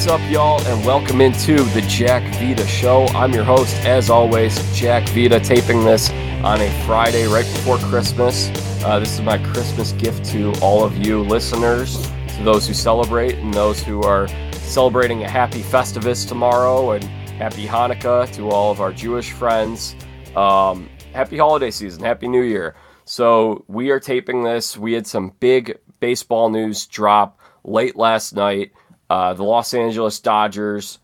What's up, y'all, and welcome into the Jack Vita Show. I'm your host, as always, Jack Vita, taping this on a Friday right before Christmas. Uh, this is my Christmas gift to all of you listeners, to those who celebrate and those who are celebrating a happy Festivus tomorrow, and happy Hanukkah to all of our Jewish friends. Um, happy holiday season, happy New Year. So, we are taping this. We had some big baseball news drop late last night. Uh, the Los Angeles Dodgers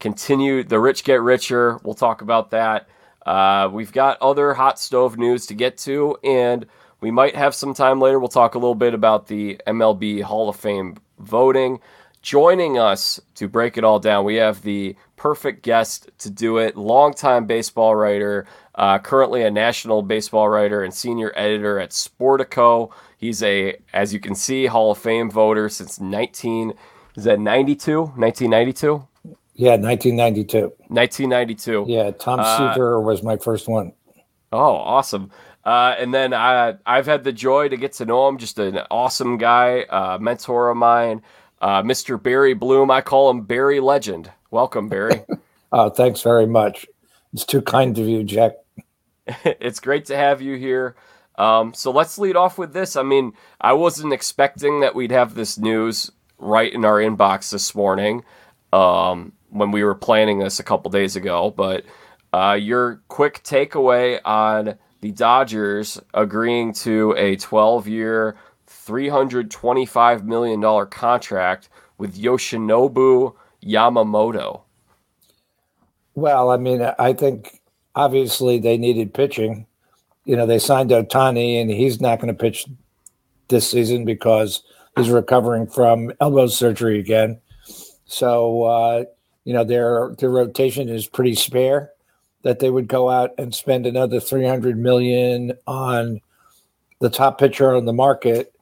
continue. The rich get richer. We'll talk about that. Uh, we've got other hot stove news to get to, and we might have some time later. We'll talk a little bit about the MLB Hall of Fame voting. Joining us to break it all down, we have the perfect guest to do it. Longtime baseball writer, uh, currently a national baseball writer and senior editor at Sportico. He's a, as you can see, Hall of Fame voter since 19- is that 92? 1992? Yeah, 1992. 1992. Yeah, Tom uh, Seaver was my first one. Oh, awesome. Uh, and then I, I've had the joy to get to know him. Just an awesome guy, uh, mentor of mine, uh, Mr. Barry Bloom. I call him Barry Legend. Welcome, Barry. oh, thanks very much. It's too kind of you, Jack. it's great to have you here. Um, so let's lead off with this. I mean, I wasn't expecting that we'd have this news right in our inbox this morning um, when we were planning this a couple days ago. But uh, your quick takeaway on the Dodgers agreeing to a 12 year, $325 million contract with Yoshinobu Yamamoto. Well, I mean, I think obviously they needed pitching. You know, they signed Ohtani, and he's not going to pitch this season because is recovering from elbow surgery again. So uh, you know their their rotation is pretty spare. That they would go out and spend another three hundred million on the top pitcher on the market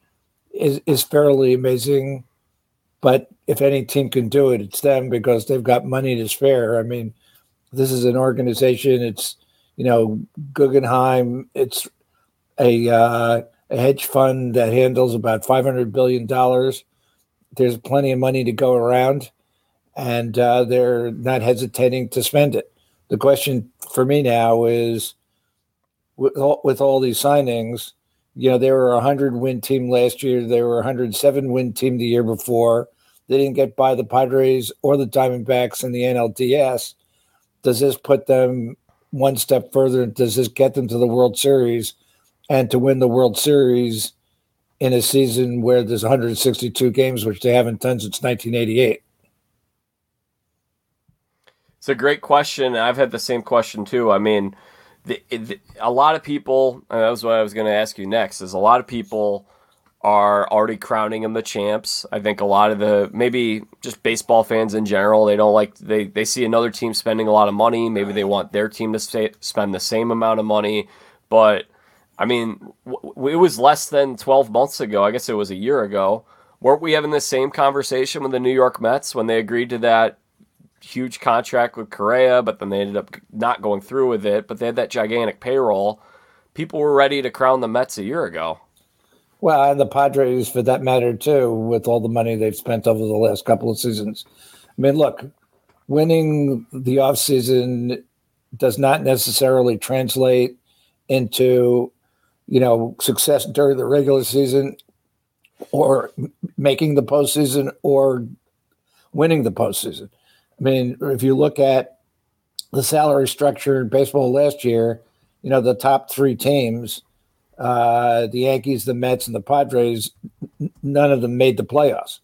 is is fairly amazing. But if any team can do it, it's them because they've got money to spare. I mean, this is an organization. It's you know Guggenheim. It's a uh, a hedge fund that handles about $500 billion. There's plenty of money to go around, and uh, they're not hesitating to spend it. The question for me now is with all, with all these signings, you know, they were a 100 win team last year, they were a 107 win team the year before. They didn't get by the Padres or the Diamondbacks in the NLDS. Does this put them one step further? Does this get them to the World Series? And to win the World Series in a season where there's 162 games, which they haven't done since 1988? It's a great question. I've had the same question too. I mean, the, the, a lot of people, and that was what I was going to ask you next, is a lot of people are already crowning them the champs. I think a lot of the maybe just baseball fans in general, they don't like they they see another team spending a lot of money. Maybe they want their team to stay, spend the same amount of money, but I mean, w- it was less than 12 months ago. I guess it was a year ago. Weren't we having the same conversation with the New York Mets when they agreed to that huge contract with Correa, but then they ended up not going through with it? But they had that gigantic payroll. People were ready to crown the Mets a year ago. Well, and the Padres, for that matter, too, with all the money they've spent over the last couple of seasons. I mean, look, winning the offseason does not necessarily translate into you know, success during the regular season or making the postseason or winning the postseason. I mean, if you look at the salary structure in baseball last year, you know, the top three teams, uh, the Yankees, the Mets, and the Padres, none of them made the playoffs.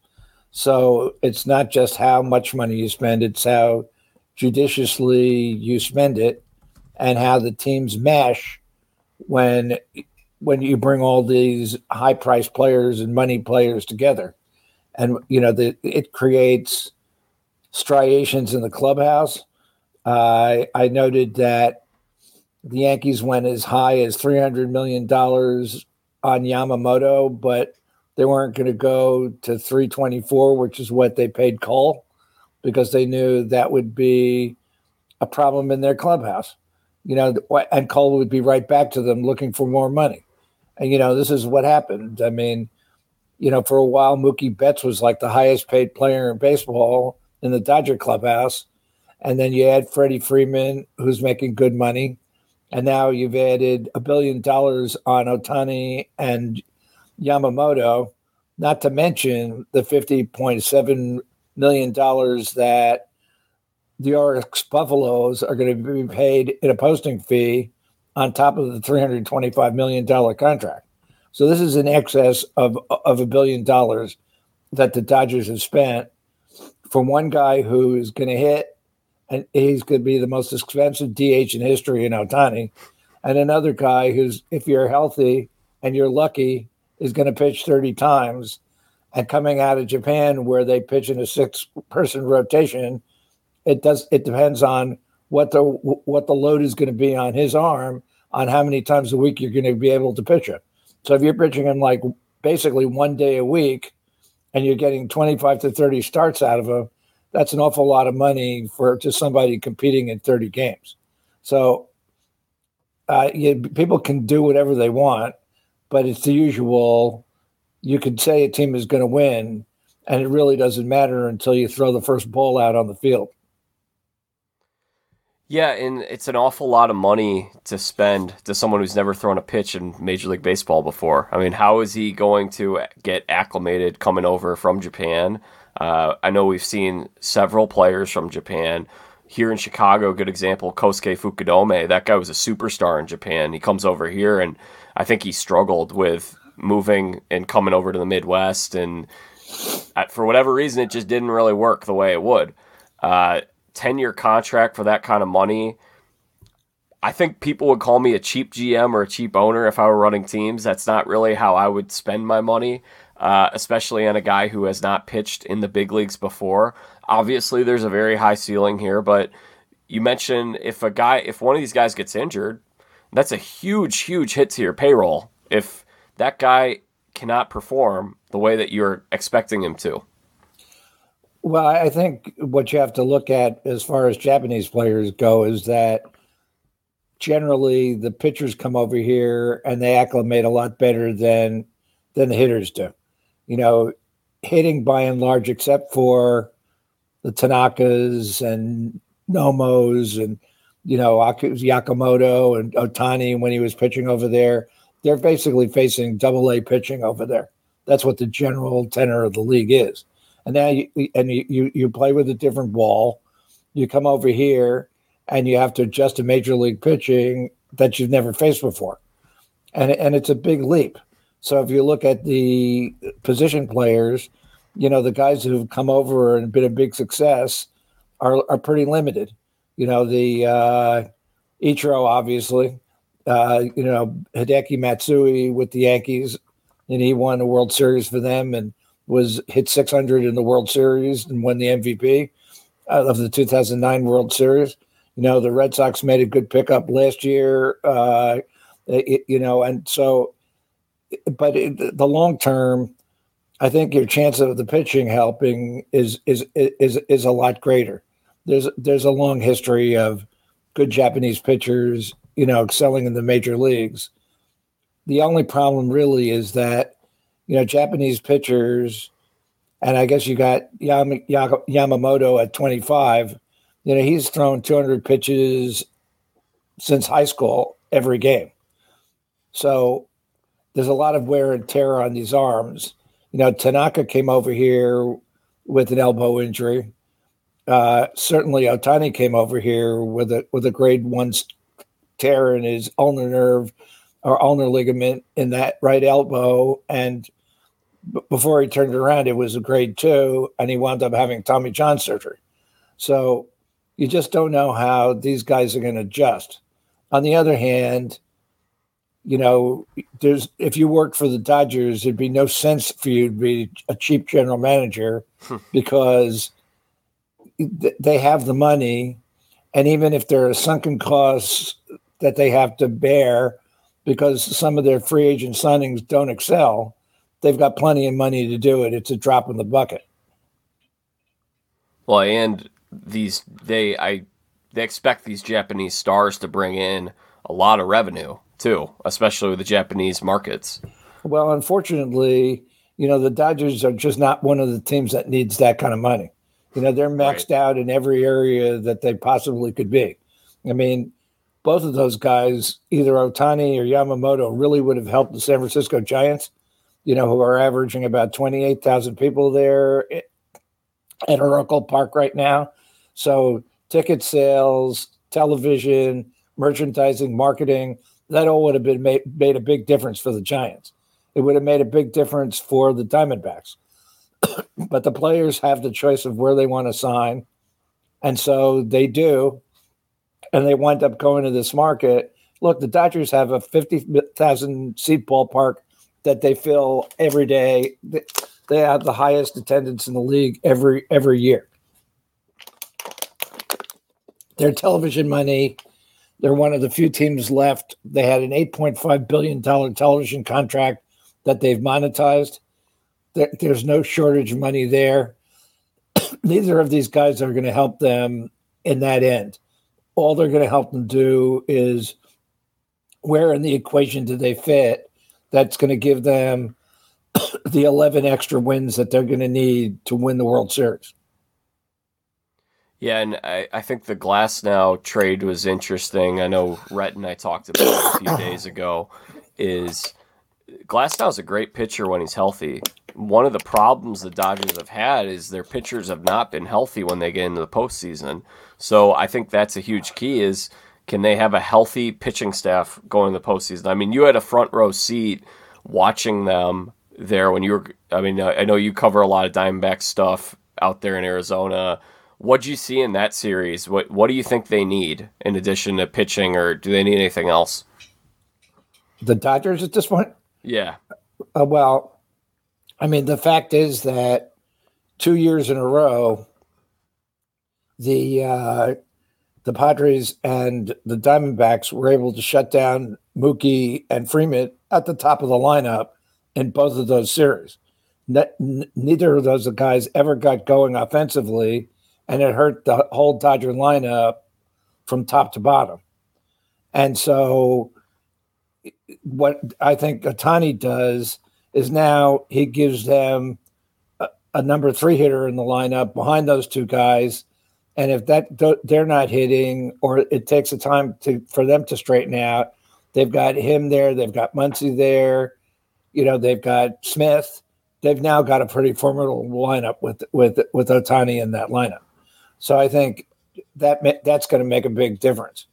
So it's not just how much money you spend, it's how judiciously you spend it and how the teams mesh when when you bring all these high priced players and money players together. And you know the, it creates striations in the clubhouse. Uh, i noted that the yankees went as high as $300 million on yamamoto but they weren't going to go to 324 which is what they paid cole because they knew that would be a problem in their clubhouse. You know and cole would be right back to them looking for more money and, you know, this is what happened. I mean, you know, for a while, Mookie Betts was like the highest paid player in baseball. in the Dodger clubhouse. And then you add Freddie Freeman, who's making good money. And now you've added a billion dollars on Ohtani and Yamamoto, not to mention the $50.7 million that the Orix Buffaloes are going to be paid in a posting fee on top of the $325 million contract. So this is in excess of, of a billion dollars that the Dodgers have spent from one guy who is going to hit, and he's going to be the most expensive DH in history in Ohtani, and another guy who's, if you're healthy and you're lucky, is going to pitch 30 times. And coming out of Japan, where they pitch in a six-person rotation, it does. It depends on what the what the load is going to be on his arm, on how many times a week you're going to be able to pitch him. So if you're pitching him like basically one day a week, and you're getting 25 to 30 starts out of him, that's an awful lot of money for just somebody competing in 30 games. So uh, you, people can do whatever they want, but it's the usual. You could say a team is going to win, and it really doesn't matter until you throw the first ball out on the field. Yeah, and it's an awful lot of money to spend to someone who's never thrown a pitch in Major League Baseball before. I mean, how is he going to get acclimated coming over from Japan? Uh, I know we've seen several players from Japan. Here in Chicago, good example, Kosuke Fukudome. That guy was a superstar in Japan. He comes over here, and I think he struggled with moving and coming over to the Midwest. And for whatever reason, it just didn't really work the way it would. Uh, 10 year contract for that kind of money. I think people would call me a cheap GM or a cheap owner if I were running teams. That's not really how I would spend my money, uh, especially on a guy who has not pitched in the big leagues before. Obviously, there's a very high ceiling here, but you mentioned if a guy, if one of these guys gets injured, that's a huge, huge hit to your payroll. If that guy cannot perform the way that you're expecting him to. Well, I think what you have to look at as far as Japanese players go is that generally the pitchers come over here and they acclimate a lot better than than the hitters do. You know, hitting by and large, except for the Tanakas and Nomos and you know Yakamoto and Otani when he was pitching over there, they're basically facing double A pitching over there. That's what the general tenor of the league is and now you and you, you play with a different ball. You come over here and you have to adjust to major league pitching that you've never faced before, and and it's a big leap. So if you look at the position players, you know the guys who've come over and been a big success are are pretty limited. You know the uh, Ichiro obviously, uh, you know Hideki Matsui with the Yankees, and he won the World Series for them, and was hit 600 in the World Series and won the MVP of the 2009 World Series. You know, the Red Sox made a good pickup last year. Uh, it, you know, and so, but it, the long term, I think your chance of the pitching helping is is is is a lot greater. There's there's a long history of good Japanese pitchers, you know, excelling in the major leagues. The only problem really is that you know, Japanese pitchers, and I guess you got Yam- Yamamoto at 25. You know, he's thrown 200 pitches since high school every game. So there's a lot of wear and tear on these arms. You know, Tanaka came over here with an elbow injury. Uh, certainly, Ohtani came over here with a with a grade one tear in his ulnar nerve or ulnar ligament in that right elbow, and before he turned around, it was a grade two, and he wound up having Tommy John surgery. So you just don't know how these guys are going to adjust. On the other hand, you know, there's if you worked for the Dodgers, there'd be no sense for you to be a cheap general manager hmm. because they have the money, and even if there are sunken costs that they have to bear because some of their free agent signings don't excel, they've got plenty of money to do it. It's a drop in the bucket. Well, and these they I they expect these Japanese stars to bring in a lot of revenue too, especially with the Japanese markets. Well, unfortunately, you know the Dodgers are just not one of the teams that needs that kind of money. You know, they're maxed right. out in every area that they possibly could be. I mean, both of those guys, either Ohtani or Yamamoto, really would have helped the San Francisco Giants, you know, who are averaging about 28,000 people there at Oracle Park right now. So, ticket sales, television, merchandising, marketing, that all would have been made, made a big difference for the Giants. It would have made a big difference for the Diamondbacks. but the players have the choice of where they want to sign. And so they do. And they wind up going to this market. Look, the Dodgers have a 50,000 seat ballpark that they fill every day. They have the highest attendance in the league every every year. Their television money, they're one of the few teams left. They had an $8.5 billion television contract that they've monetized. There's no shortage of money there. Neither of these guys are going to help them in that end. All they're going to help them do is where in the equation do they fit that's going to give them the 11 extra wins that they're going to need to win the World Series. Yeah, and I, I think the Glasnow trade was interesting. I know Rhett and I talked about it a few days ago. Is Glasnow is a great pitcher when he's healthy. One of the problems the Dodgers have had is their pitchers have not been healthy when they get into the postseason. So I think that's a huge key is can they have a healthy pitching staff going the postseason? I mean, you had a front row seat watching them there when you were. I mean, I know you cover a lot of Diamondback stuff out there in Arizona. What'd you see in that series? What What do you think they need in addition to pitching, or do they need anything else? The Dodgers at this point. Yeah. Uh, well, I mean, the fact is that two years in a row, the uh, the Padres and the Diamondbacks were able to shut down Mookie and Freeman at the top of the lineup in both of those series. Ne- neither of those guys ever got going offensively, and it hurt the whole Dodger lineup from top to bottom. And so what I think Ohtani does is now he gives them a, a, number three hitter in the lineup behind those two guys. And if that they're not hitting, or it takes a time to for them to straighten out, they've got him there. They've got Muncy there. You know, they've got Smith. They've now got a pretty formidable lineup with with with Ohtani in that lineup. So I think that that's going to make a big difference.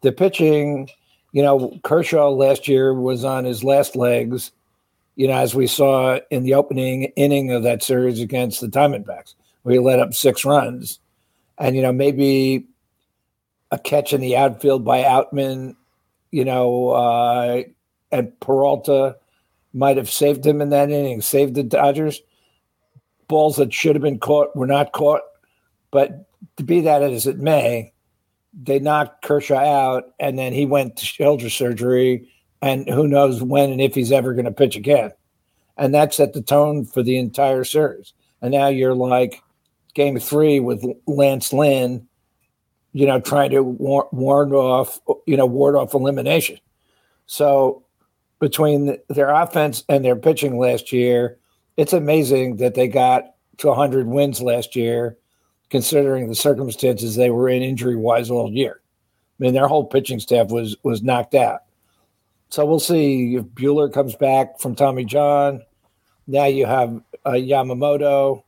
The pitching you know, Kershaw last year was on his last legs, you know, as we saw in the opening inning of that series against the Diamondbacks, he let up six runs. And, you know, maybe a catch in the outfield by Outman, you know, uh, and Peralta might have saved him in that inning, saved the Dodgers. Balls that should have been caught were not caught. But to be that as it may, they knocked Kershaw out, and then he went to shoulder surgery, and who knows when and if he's ever going to pitch again. And that set the tone for the entire series. And now you're like game three with Lance Lynn, you know, trying to war- ward off, you know, ward off elimination. So between their offense and their pitching last year, it's amazing that they got to 100 wins last year considering the circumstances they were in injury wise all year. I mean, their whole pitching staff was was knocked out. So we'll see if Buehler comes back from Tommy John. Now you have uh, Yamamoto.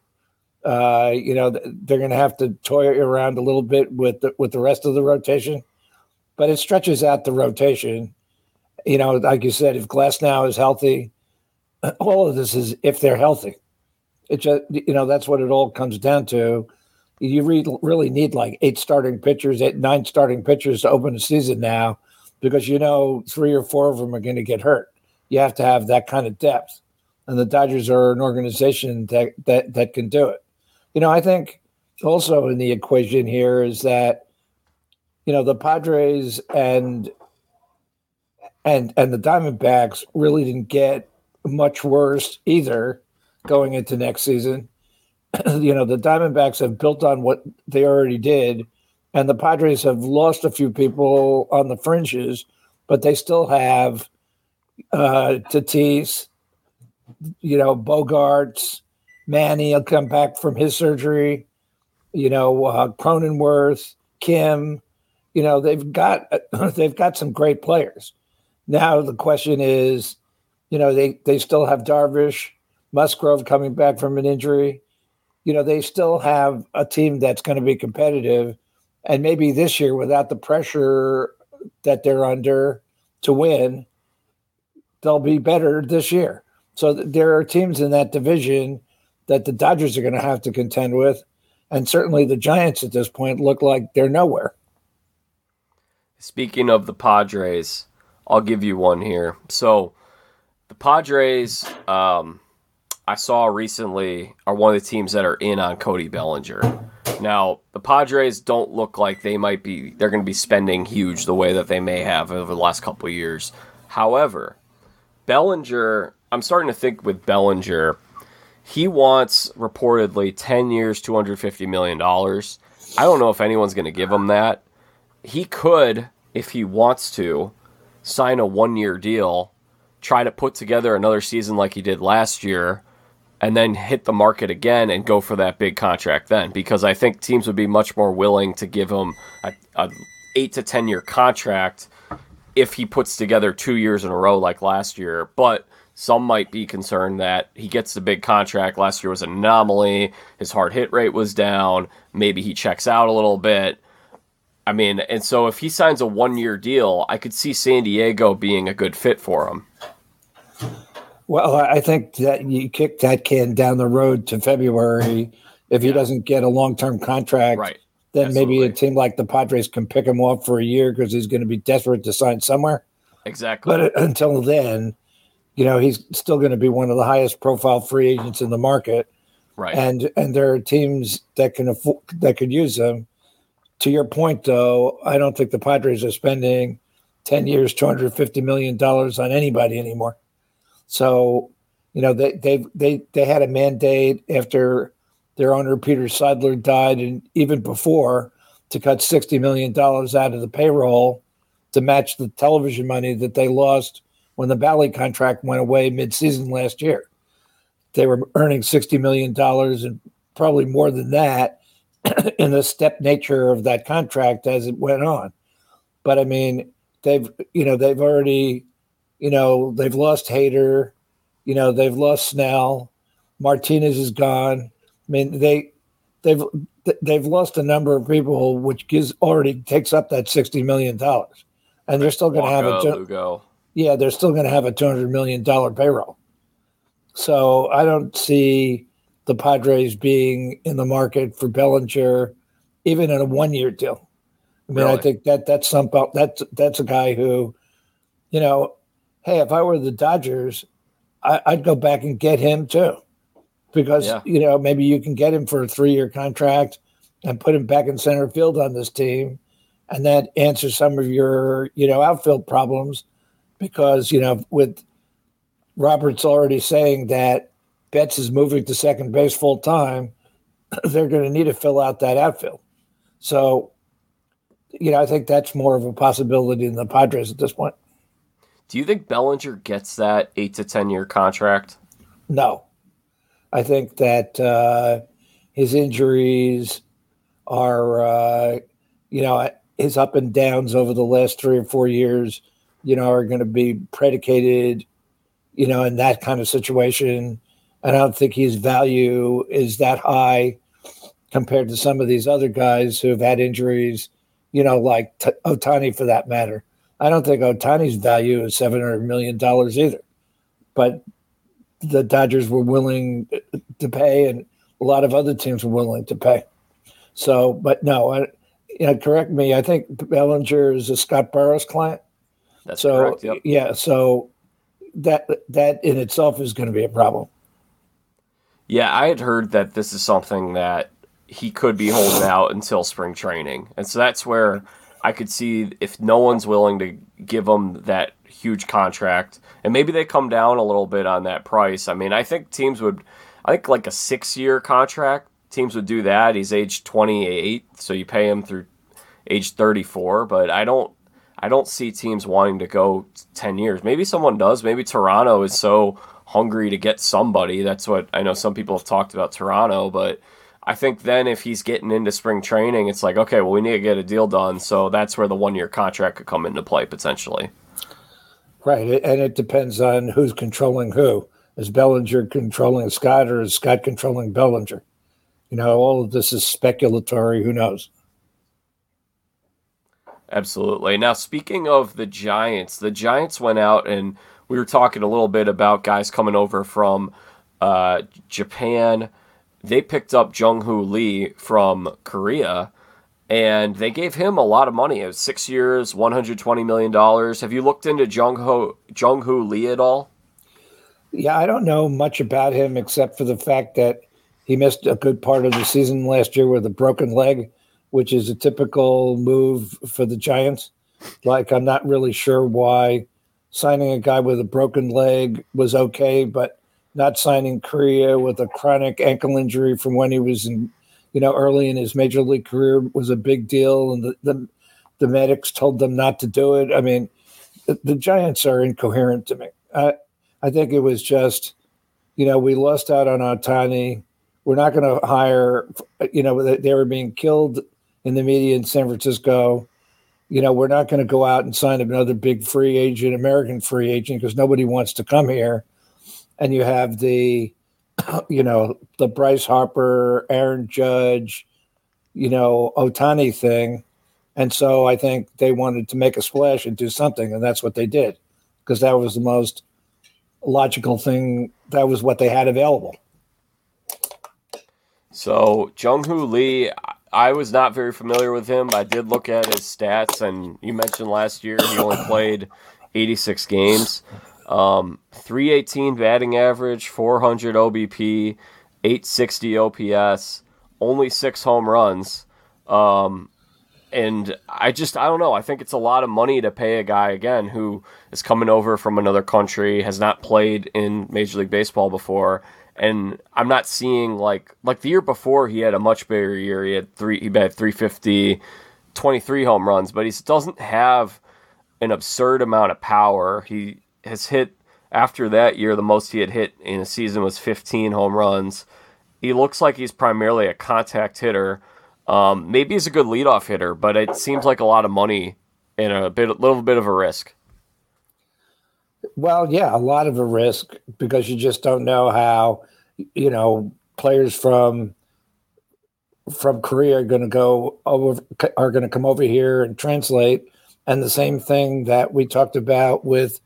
Uh, you know they're going to have to toy around a little bit with the, with the rest of the rotation, but it stretches out the rotation. You know, like you said, if Glasnow is healthy, all of this is if they're healthy. It just you know that's what it all comes down to you really need like eight starting pitchers, eight, nine starting pitchers to open the season now because you know three or four of them are going to get hurt. You have to have that kind of depth. And the Dodgers are an organization that, that, that can do it. You know, I think also in the equation here is that, you know, the Padres and and and the Diamondbacks really didn't get much worse either going into next season. you know, the Diamondbacks have built on what they already did, and the Padres have lost a few people on the fringes, but they still have uh, Tatis, you know, Bogaerts, Manny will come back from his surgery. you know, uh, Cronenworth, Kim. You know, they've got they've got some great players. Now the question is, you know, they they still have Darvish, Musgrove coming back from an injury. You know, they still have a team that's going to be competitive, and maybe this year without the pressure that they're under to win, they'll be better this year. So there are teams in that division that the Dodgers are going to have to contend with. And certainly the Giants at this point look like they're nowhere. Speaking of the Padres, I'll give you one here. So the Padres, um, I saw recently, are one of the teams that are in on Cody Bellinger. Now, the Padres don't look like they might be, they're going to be spending huge the way that they may have over the last couple years. However, Bellinger, I'm starting to think with Bellinger, he wants reportedly 10 years, $250 million. I don't know if anyone's going to give him that. He could, if he wants to, sign a one year deal, try to put together another season like he did last year, and then hit the market again and go for that big contract then. Because I think teams would be much more willing to give him a, a eight to 10 year contract if he puts together two years in a row like last year. But some might be concerned that he gets the big contract. Last year was an anomaly. His hard hit rate was down. Maybe he checks out a little bit. I mean, and so if he signs a one year deal, I could see San Diego being a good fit for him. Well, I think that you kick that can down the road to February. If he yeah. doesn't get a long term contract, right. then Absolutely. maybe a team like the Padres can pick him up for a year because he's going to be desperate to sign somewhere. Exactly. But uh, until then, you know, he's still going to be one of the highest profile free agents in the market. Right. And and there are teams that can afford that could use him. To your point, though, I don't think the Padres are spending ten years, two hundred fifty million dollars on anybody anymore. So, you know, they they they they had a mandate after their owner Peter Seidler died, and even before, to cut sixty million dollars out of the payroll to match the television money that they lost when the Bally contract went away mid-season last year. They were earning $60 million and probably more than that in the step nature of that contract as it went on. But I mean, they've, you know, they've already, you know, they've lost Hader, you know, they've lost Snell, Martinez is gone. I mean, they, they've, they've lost a number of people, which gives already takes up that $60 million. And they're still going to have a, Lugo yeah, they're still going to have a $200 million payroll. So I don't see the Padres being in the market for Bellinger, even in a one year deal. I mean, really? I think that that's some that's that's a guy who, you know, hey, if I were the Dodgers, I, would go back and get him too, because yeah. you know maybe you can get him for a three year contract and put him back in center field on this team, and that answers some of your you know outfield problems because you know with Roberts already saying that Betts is moving to second base full time, they're going to need to fill out that outfield. So, you know, I think that's more of a possibility than the Padres at this point. Do you think Bellinger gets that eight to ten year contract? No, I think that uh, his injuries are, uh, you know, his up and downs over the last three or four years you know, are going to be predicated, you know, in that kind of situation. I don't think his value is that high compared to some of these other guys who have had injuries, you know, like T- Ohtani for that matter. I don't think Ohtani's value is $700 million either. But the Dodgers were willing to pay, and a lot of other teams were willing to pay. So, but no, I, you know, correct me. I think Bellinger is a Scott Boras client. That's so, correct. Yep. Yeah. So that that in itself is going to be a problem. Yeah, I had heard that this is something that he could be holding out until spring training, and so that's where I could see if no one's willing to give him that huge contract, and maybe they come down a little bit on that price. I mean, I think teams would, I think like a six-year contract, teams would do that. He's age 28, so you pay him through age 34, but I don't I don't see teams wanting to go 10 years. Maybe someone does. Maybe Toronto is so hungry to get somebody. That's what I know some people have talked about Toronto, but I think then if he's getting into spring training, it's like, okay, well, we need to get a deal done. So that's where the one year contract could come into play potentially. Right. And it depends on who's controlling who. Is Bellinger controlling Scott or is Scott controlling Bellinger? You know, all of this is speculatory. Who knows? Absolutely. Now, speaking of the Giants, the Giants went out and we were talking a little bit about guys coming over from uh, Japan. They picked up Jung Hoo Lee from Korea and they gave him a lot of money. It was six years, $120 million. Have you looked into Jung Ho, Jung Hoo Lee at all? Yeah, I don't know much about him except for the fact that he missed a good part of the season last year with a broken leg, which is a typical move for the Giants. Like, I'm not really sure why signing a guy with a broken leg was okay, but not signing Correa with a chronic ankle injury from when he was in, you know, early in his major league career was a big deal. And the, the, the medics told them not to do it. I mean, the, the Giants are incoherent to me. I, I think it was just, you know, we lost out on Ohtani. We're not going to hire, you know, they were being killed in the media in San Francisco. You know, we're not going to go out and sign up another big free agent, American free agent, because nobody wants to come here. And you have the, you know, the Bryce Harper, Aaron Judge, you know, Ohtani thing. And so I think they wanted to make a splash and do something. And that's what they did because that was the most logical thing. That was what they had available. So Jung Hoo Lee, I was not very familiar with him. I did look at his stats, and you mentioned last year he only played 86 games. Um, 318 batting average, 400 OBP, 860 OPS, only six home runs. Um, and I just I don't know. I think it's a lot of money to pay a guy again who is coming over from another country, has not played in Major League Baseball before, and I'm not seeing like like the year before he had a much bigger year. He had three he had 350, 23 home runs, but he doesn't have an absurd amount of power. He has hit after that year the most he had hit in a season was 15 home runs. He looks like he's primarily a contact hitter um, maybe he's a good leadoff hitter, but it seems like a lot of money and a bit, a little bit of a risk. Well, yeah, a lot of a risk because you just don't know how, you know, players from from Korea are going to go over, are going to come over here and translate. And the same thing that we talked about with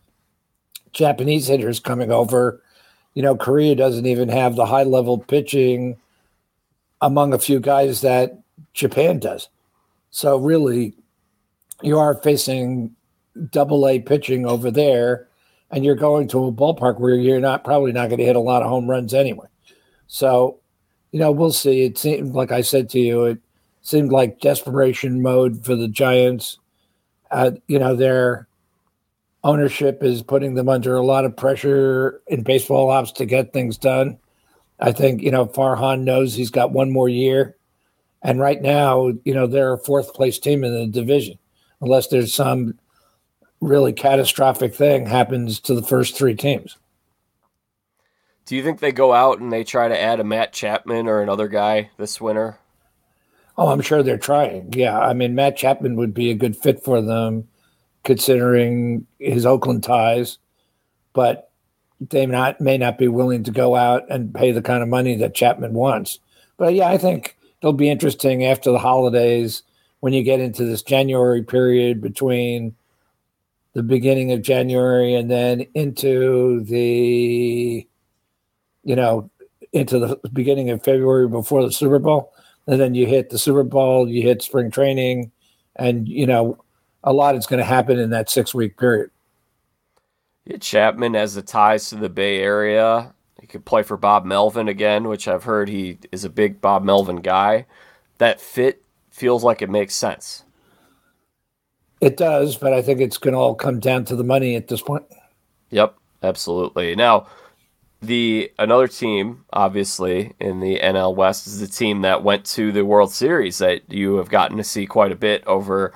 Japanese hitters coming over. You know, Korea doesn't even have the high level pitching among a few guys that Japan does. So really, you are facing double A pitching over there, and you're going to a ballpark where you're not probably not going to hit a lot of home runs anyway. So, you know, we'll see. It seemed like I said to you, it seemed like desperation mode for the Giants. Uh, you know, their ownership is putting them under a lot of pressure in baseball ops to get things done. I think, you know, Farhan knows he's got one more year and right now, you know, they're a fourth place team in the division, unless there's some really catastrophic thing happens to the first three teams. Do you think they go out and they try to add a Matt Chapman or another guy this winter? Oh, I'm sure they're trying. Yeah. I mean, Matt Chapman would be a good fit for them considering his Oakland ties, but they not may not be willing to go out and pay the kind of money that Chapman wants. But yeah, I think it'll be interesting after the holidays when you get into this January period between the beginning of January and then into the, you know, into the beginning of February before the Super Bowl. And then you hit the Super Bowl, you hit spring training, and, you know, a lot is going to happen in that six week period. Yeah, Chapman has the ties to the Bay Area. He could play for Bob Melvin again, which I've heard he is a big Bob Melvin guy. That fit feels like it makes sense. It does, but I think it's going to all come down to the money at this point. Yep, absolutely. Now, the another team, obviously in the NL West, is the team that went to the World Series that you have gotten to see quite a bit over,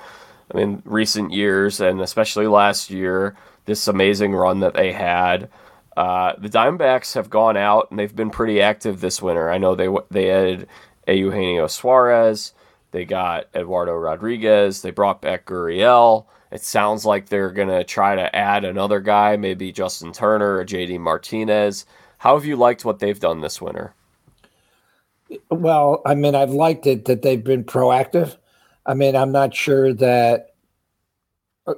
I mean, recent years and especially last year. This amazing run that they had. Uh, the Diamondbacks have gone out and they've been pretty active this winter. I know they they added A. Eugenio Suarez. They got Eduardo Rodriguez. They brought back Gurriel. It sounds like they're going to try to add another guy, maybe Justin Turner or JD Martinez. How have you liked what they've done this winter? Well, I mean, I've liked it that they've been proactive. I mean, I'm not sure that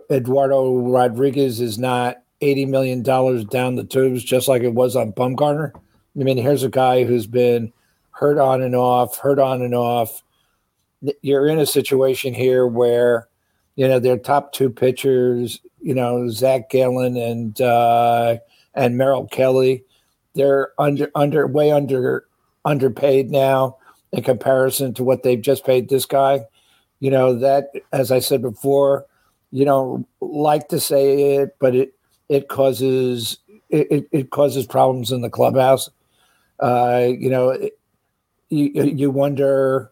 Eduardo Rodriguez is not $80 million down the tubes, just like it was on Bumgarner. I mean, here's a guy who's been hurt on and off, hurt on and off. You're in a situation here where, you know, their top two pitchers, you know, Zach Gallen and uh, and Merrill Kelly, they're under under way under underpaid now in comparison to what they've just paid this guy. You know that, as I said before, you know, like to say it, but it it causes it, it causes problems in the clubhouse. Uh, you know, it, you you wonder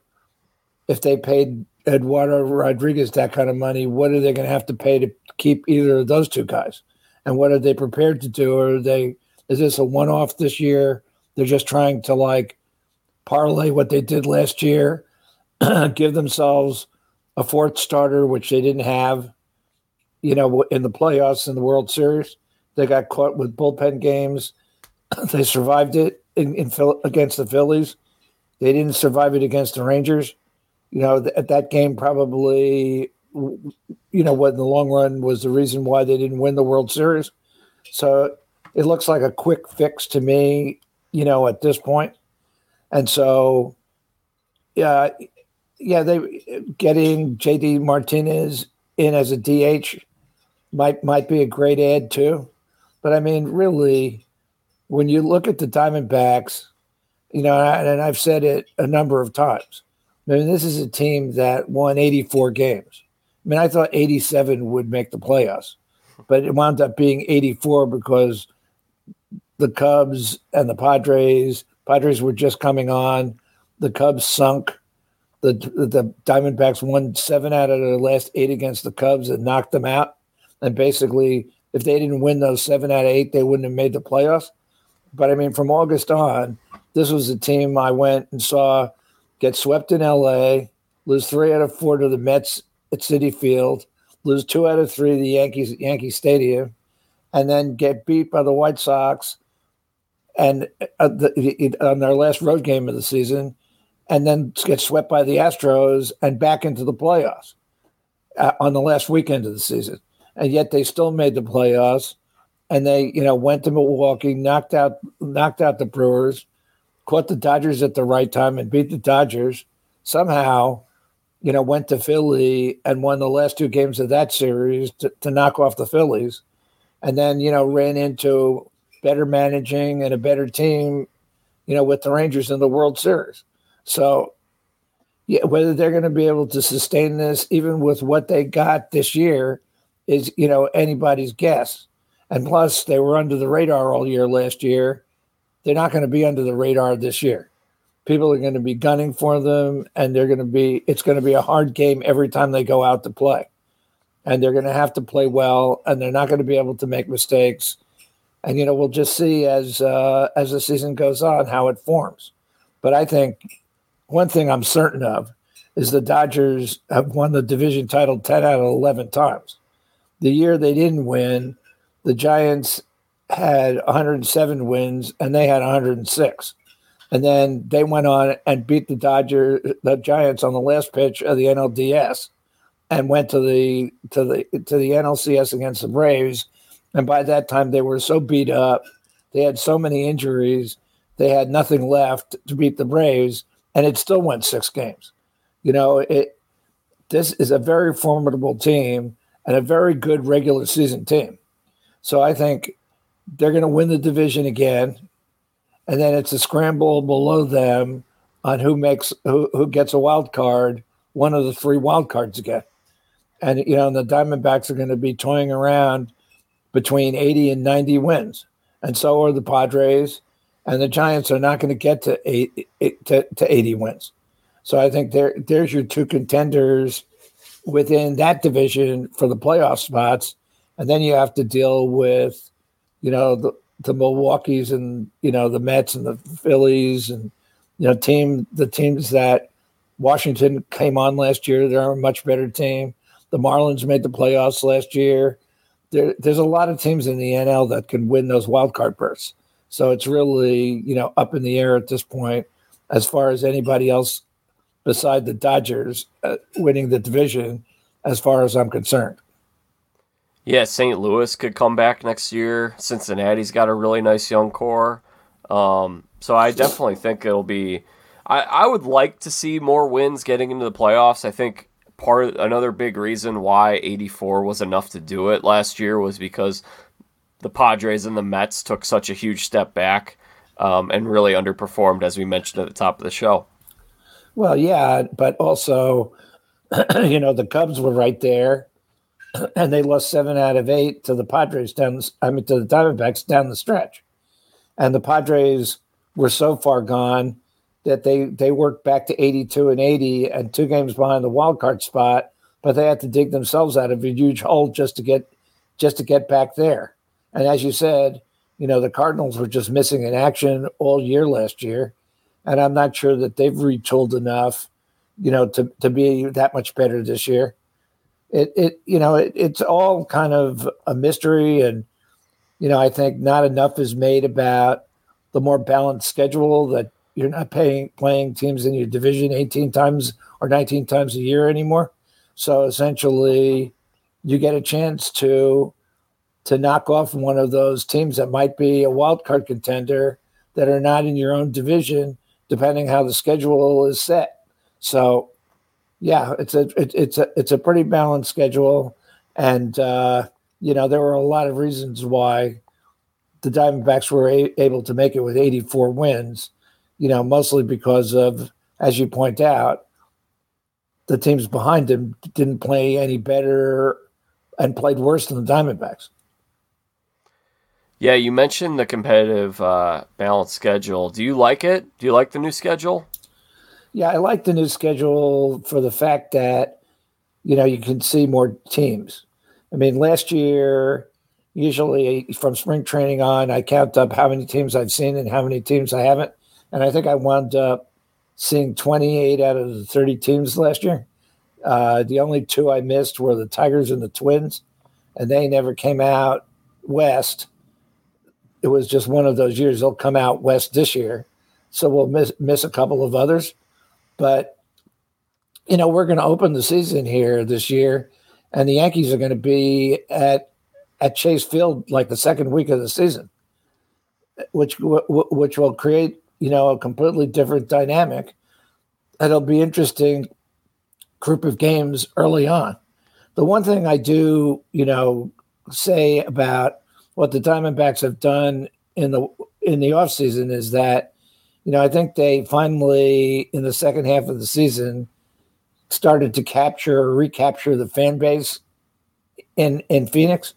if they paid Eduardo Rodriguez that kind of money, what are they going to have to pay to keep either of those two guys? And what are they prepared to do? Are they is this a one off this year? They're just trying to like parlay what they did last year, give themselves a fourth starter, which they didn't have, you know, in the playoffs in the World Series. They got caught with bullpen games. they survived it in, in against the Phillies. They didn't survive it against the Rangers. You know, th- that game probably, you know, what in the long run was the reason why they didn't win the World Series. So it looks like a quick fix to me, you know, at this point. And so, yeah, yeah, they getting JD Martinez in as a DH might might be a great add too. But I mean, really, when you look at the Diamondbacks, you know, and I've said it a number of times. I mean, this is a team that won 84 games. I mean, I thought 87 would make the playoffs, but it wound up being 84 because the Cubs and the Padres, Padres were just coming on. The Cubs sunk. The the Diamondbacks won seven out of their last eight against the Cubs and knocked them out. And basically, if they didn't win those seven out of eight, they wouldn't have made the playoffs. But I mean, from August on, this was a team I went and saw get swept in LA, lose three out of four to the Mets at Citi Field, lose two out of three to the Yankees at Yankee Stadium, and then get beat by the White Sox and uh, the, on their last road game of the season, and then get swept by the Astros and back into the playoffs uh, on the last weekend of the season and yet they still made the playoffs. And they, you know, went to Milwaukee, knocked out, knocked out the Brewers, caught the Dodgers at the right time, and beat the Dodgers. Somehow, you know, went to Philly and won the last two games of that series to, to knock off the Phillies, and then you know ran into better managing and a better team, you know, with the Rangers in the World Series. So yeah, whether they're going to be able to sustain this, even with what they got this year, is you know anybody's guess. And plus, they were under the radar all year last year. They're not going to be under the radar this year. People are going to be gunning for them, and they're going to be. It's going to be a hard game every time they go out to play, and they're going to have to play well, and they're not going to be able to make mistakes. And you know, we'll just see as uh, as the season goes on how it forms. But I think one thing I'm certain of is the Dodgers have won the division title 10 out of 11 times the year they didn't win, the Giants had 107 wins and they had 106. And then they went on and beat the Dodger, the Giants on the last pitch of the NLDS, and went to the to the to the NLCS against the Braves. And by that time, they were so beat up, they had so many injuries, they had nothing left to beat the Braves, and it still went six games. You know, it. This is a very formidable team and a very good regular season team. So I think they're going to win the division again, and then it's a scramble below them on who makes who, who gets a wild card, one of the three wild cards again. And you know, and the Diamondbacks are going to be toying around between 80 and 90 wins, and so are the Padres, and the Giants are not going to get to eight, to, to 80 wins. So I think there there's your two contenders within that division for the playoff spots, and then you have to deal with, you know, the the Milwaukee's and you know the Mets and the Phillies and You know, team the teams that Washington came on last year, they're a much better team. The Marlins made the playoffs last year. There, there's a lot of teams in the NL that can win those wild card berths. So it's really, you know, up in the air at this point as far as anybody else beside the Dodgers uh, winning the division, as far as I'm concerned. Yeah, St. Louis could come back next year. Cincinnati's got a really nice young core. Um, so I definitely think it'll be. I, I would like to see more wins getting into the playoffs. I think part another big reason why 84 was enough to do it last year was because the Padres and the Mets took such a huge step back um, and really underperformed, as we mentioned at the top of the show. Well, yeah, but also, you know, the Cubs were right there, and they lost seven out of eight to the Padres down. I mean, to the Diamondbacks down the stretch, and the Padres were so far gone that they they worked back to 82 and 80 and two games behind the wild card spot, but they had to dig themselves out of a huge hole just to get just to get back there. And as you said, you know, the Cardinals were just missing in action all year last year and I'm not sure that they've retooled enough, you know, to to be that much better this year. It it you know it, it's all kind of a mystery, and you know I think not enough is made about the more balanced schedule that you're not paying playing teams in your division 18 times or 19 times a year anymore. So essentially, you get a chance to to knock off one of those teams that might be a wild card contender that are not in your own division depending how the schedule is set. So, yeah, it's a it, it's a it's a pretty balanced schedule, and uh, you know there were a lot of reasons why the Diamondbacks were a- able to make it with 84 wins. You know, mostly because of, as you point out, the teams behind them didn't play any better and played worse than the Diamondbacks. Yeah, you mentioned the competitive uh, balanced schedule. Do you like it? Do you like the new schedule? Yeah, I like the new schedule for the fact that you know you can see more teams. I mean, last year, usually from spring training on, I count up how many teams I've seen and how many teams I haven't, and I think I wound up seeing 28 out of the 30 teams last year. Uh, the only two I missed were the Tigers and the Twins, and they never came out west it was just one of those years. They'll come out west this year, so we'll miss miss a couple of others. But you know, we're going to open the season here this year, and the Yankees are going to be at at Chase Field like the second week of the season, which which will create you know a completely different dynamic. It'll be interesting group of games early on. The one thing I do, you know, say about what the Diamondbacks have done in the in the offseason is that, you know, I think they finally in the second half of the season started to capture recapture the fan base in in Phoenix.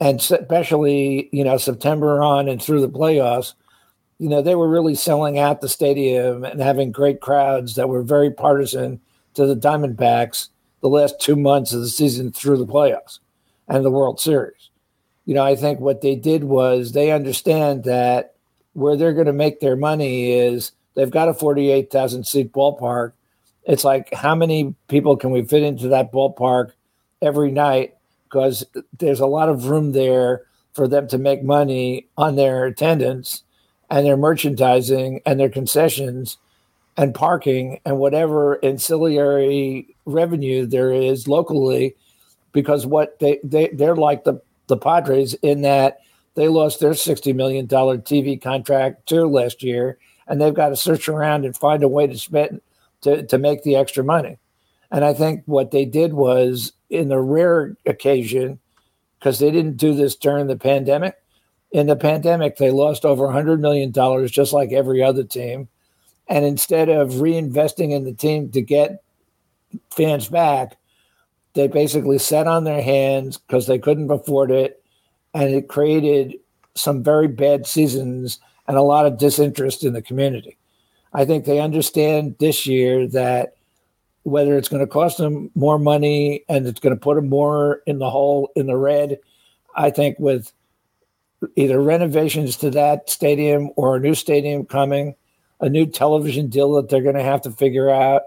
And especially, you know, September on and through the playoffs, you know, they were really selling out the stadium and having great crowds that were very partisan to the Diamondbacks the last two months of the season through the playoffs and the World Series you know, I think what they did was they understand that where they're going to make their money is they've got a 48,000 seat ballpark. It's like, how many people can we fit into that ballpark every night? Because there's a lot of room there for them to make money on their attendance and their merchandising and their concessions and parking and whatever ancillary revenue there is locally because what they, they they're like the the Padres in that they lost their $60 million TV contract too last year, and they've got to search around and find a way to spend to, to make the extra money. And I think what they did was, in the rare occasion, because they didn't do this during the pandemic, in the pandemic, they lost over $100 million, just like every other team. And instead of reinvesting in the team to get fans back, they basically sat on their hands because they couldn't afford it, and it created some very bad seasons and a lot of disinterest in the community. I think they understand this year that whether it's going to cost them more money and it's going to put them more in the hole in the red, I think with either renovations to that stadium or a new stadium coming, a new television deal that they're going to have to figure out,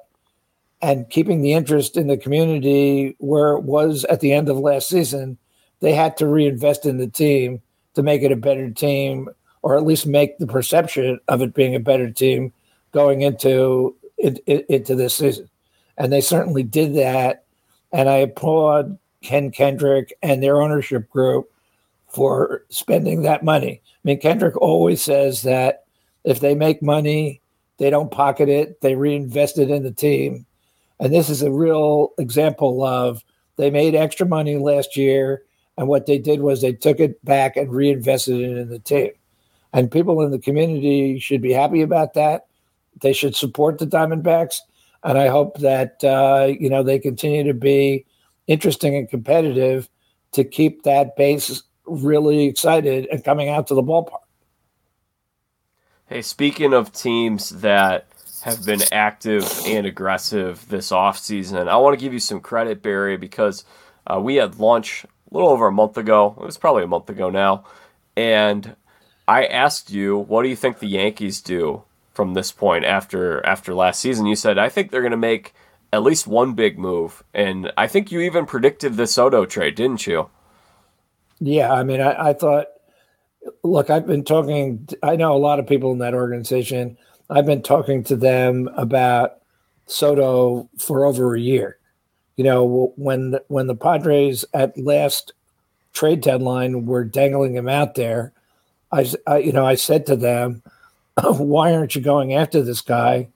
and keeping the interest in the community where it was at the end of last season. They had to reinvest in the team to make it a better team, or at least make the perception of it being a better team going into into this season. And they certainly did that. And I applaud Ken Kendrick and their ownership group for spending that money. I mean, Kendrick always says that if they make money, they don't pocket it, they reinvest it in the team. And this is a real example of they made extra money last year. And what they did was they took it back and reinvested it in the team. And people in the community should be happy about that. They should support the Diamondbacks. And I hope that, uh, you know, they continue to be interesting and competitive to keep that base really excited and coming out to the ballpark. Hey, speaking of teams that have been active and aggressive this offseason, I want to give you some credit, Barry, because uh, we had lunch little over a month ago. It was probably a month ago now. And I asked you, what do you think the Yankees do from this point after after last season? You said, I think they're going to make at least one big move. And I think you even predicted the Soto trade, didn't you? Yeah, I mean, I, I thought, look, I've been talking, I know a lot of people in that organization. I've been talking to them about Soto for over a year. You know, when when the Padres at last trade deadline were dangling him out there, I, I you know I said to them, "Why aren't you going after this guy?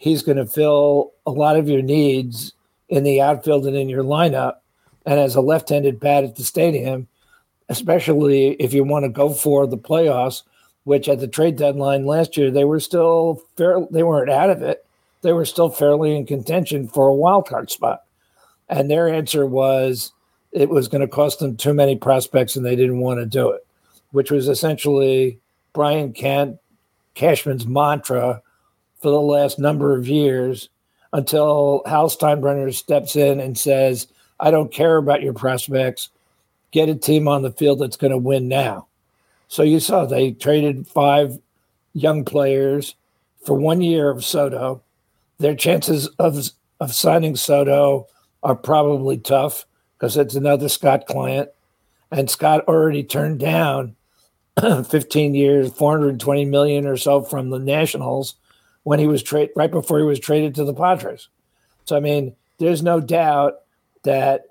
he's going to fill a lot of your needs in the outfield and in your lineup. And as a left-handed bat at the stadium, especially if you want to go for the playoffs, which at the trade deadline last year they were still fair, they weren't out of it. They were still fairly in contention for a wild card spot. And their answer was it was going to cost them too many prospects and they didn't want to do it, which was essentially Brian Kent Cashman's mantra for the last number of years until Hal Steinbrenner steps in and says, I don't care about your prospects. Get a team on the field that's going to win now. So you saw they traded five young players for one year of Soto. Their chances of, of signing Soto are probably tough because it's another Scott client. And Scott already turned down 15 years, 420 million or so from the Nationals when he was traded right before he was traded to the Padres. So I mean, there's no doubt that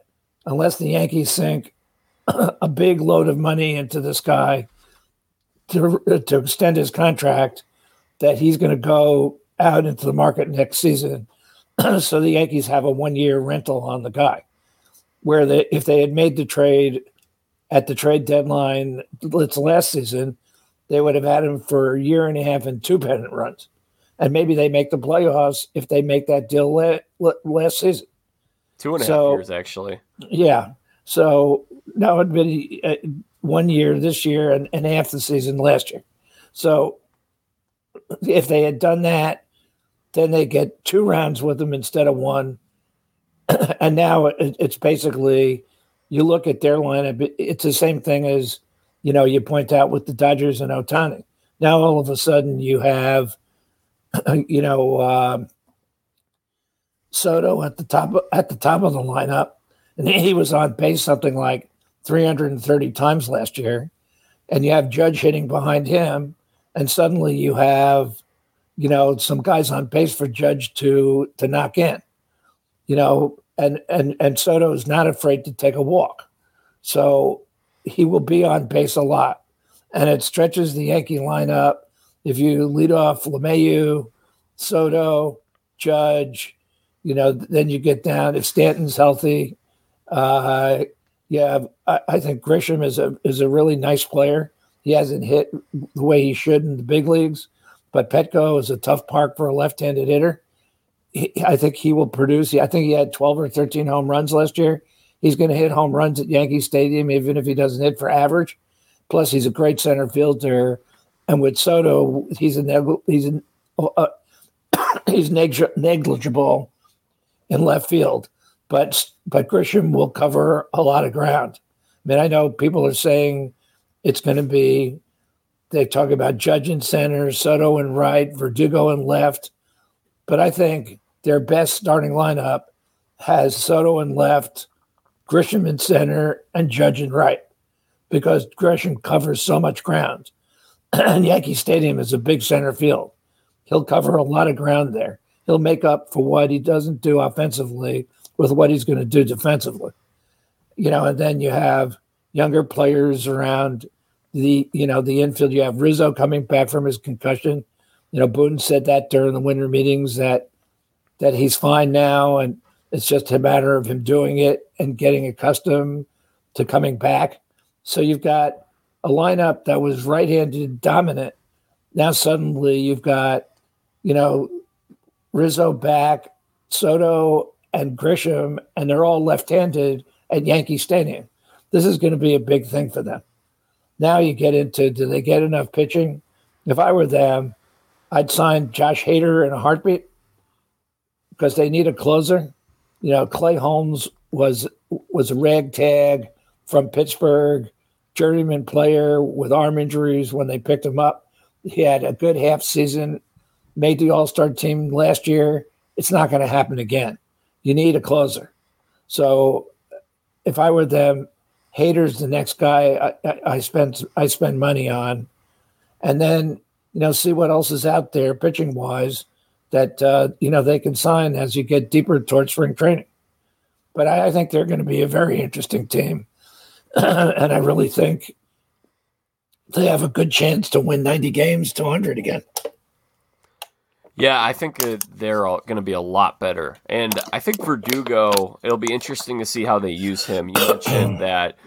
unless the Yankees sink a big load of money into this guy to to extend his contract, that he's going to go out into the market next season. so the Yankees have a one year rental on the guy. Where they if they had made the trade at the trade deadline, it's last season, they would have had him for a year and a half and two pennant runs and maybe they make the playoffs if they make that deal la- la- last season. Two and a so, half years, actually. Yeah. So now it'd been uh, one year this year and, and half the season last year. So if they had done that, then they get two rounds with them instead of one. and now it, it's basically you look at their lineup, it's the same thing as you know you point out with the Dodgers and Ohtani. Now all of a sudden you have you know, uh, Soto at the top at the top of the lineup, and he was on base something like 330 times last year, and you have Judge hitting behind him, and suddenly you have, you know, some guys on pace for Judge to to knock in, you know, and and and Soto is not afraid to take a walk, so he will be on pace a lot, and it stretches the Yankee lineup if you lead off LeMahieu, Soto, Judge, you know, then you get down if Stanton's healthy. Uh, yeah, I, I, think Grisham is a is a really nice player. He hasn't hit the way he should in the big leagues, but Petco is a tough park for a left-handed hitter. He, I think he will produce. I think he had 12 or 13 home runs last year. He's going to hit home runs at Yankee Stadium, even if he doesn't hit for average. Plus, he's a great center fielder. And with Soto, he's a neg- he's a, uh, he's neg- negligible in left field, but but Grisham will cover a lot of ground. I mean, I know people are saying it's going to be they talk about Judge in center, Soto and right, Verdugo and left. But I think their best starting lineup has Soto and left, Grisham in center, and Judge in right, because Grisham covers so much ground. and Yankee Stadium is a big center field. He'll cover a lot of ground there. He'll make up for what he doesn't do offensively with what he's going to do defensively. You know, and then you have younger players around the you know the infield. You have Rizzo coming back from his concussion. You know, Boone said that during the winter meetings that that he's fine now, and it's just a matter of him doing it and getting accustomed to coming back. So you've got a lineup that was right-handed dominant. Now suddenly you've got, you know, Rizzo back, Soto and Grisham, and they're all left-handed at Yankee Stadium. This is going to be a big thing for them. Now you get into do they get enough pitching? If I were them, I'd sign Josh Hader in a heartbeat because they need a closer. You know, Clay Holmes was was a ragtag from Pittsburgh, journeyman player with arm injuries when they picked him up. He had a good half season, made the All Star team last year. It's not going to happen again. You need a closer. So, if I were them, Hader's the next guy I, I, I spend I spend money on, and then you know see what else is out there pitching wise that uh, you know they can sign as you get deeper towards spring training. But I, I think they're going to be a very interesting team, and I really think they have a good chance to win 90 games to 100 again. Yeah, I think uh, they're going to be a lot better. And I think Verdugo, it'll be interesting to see how they use him. You mentioned that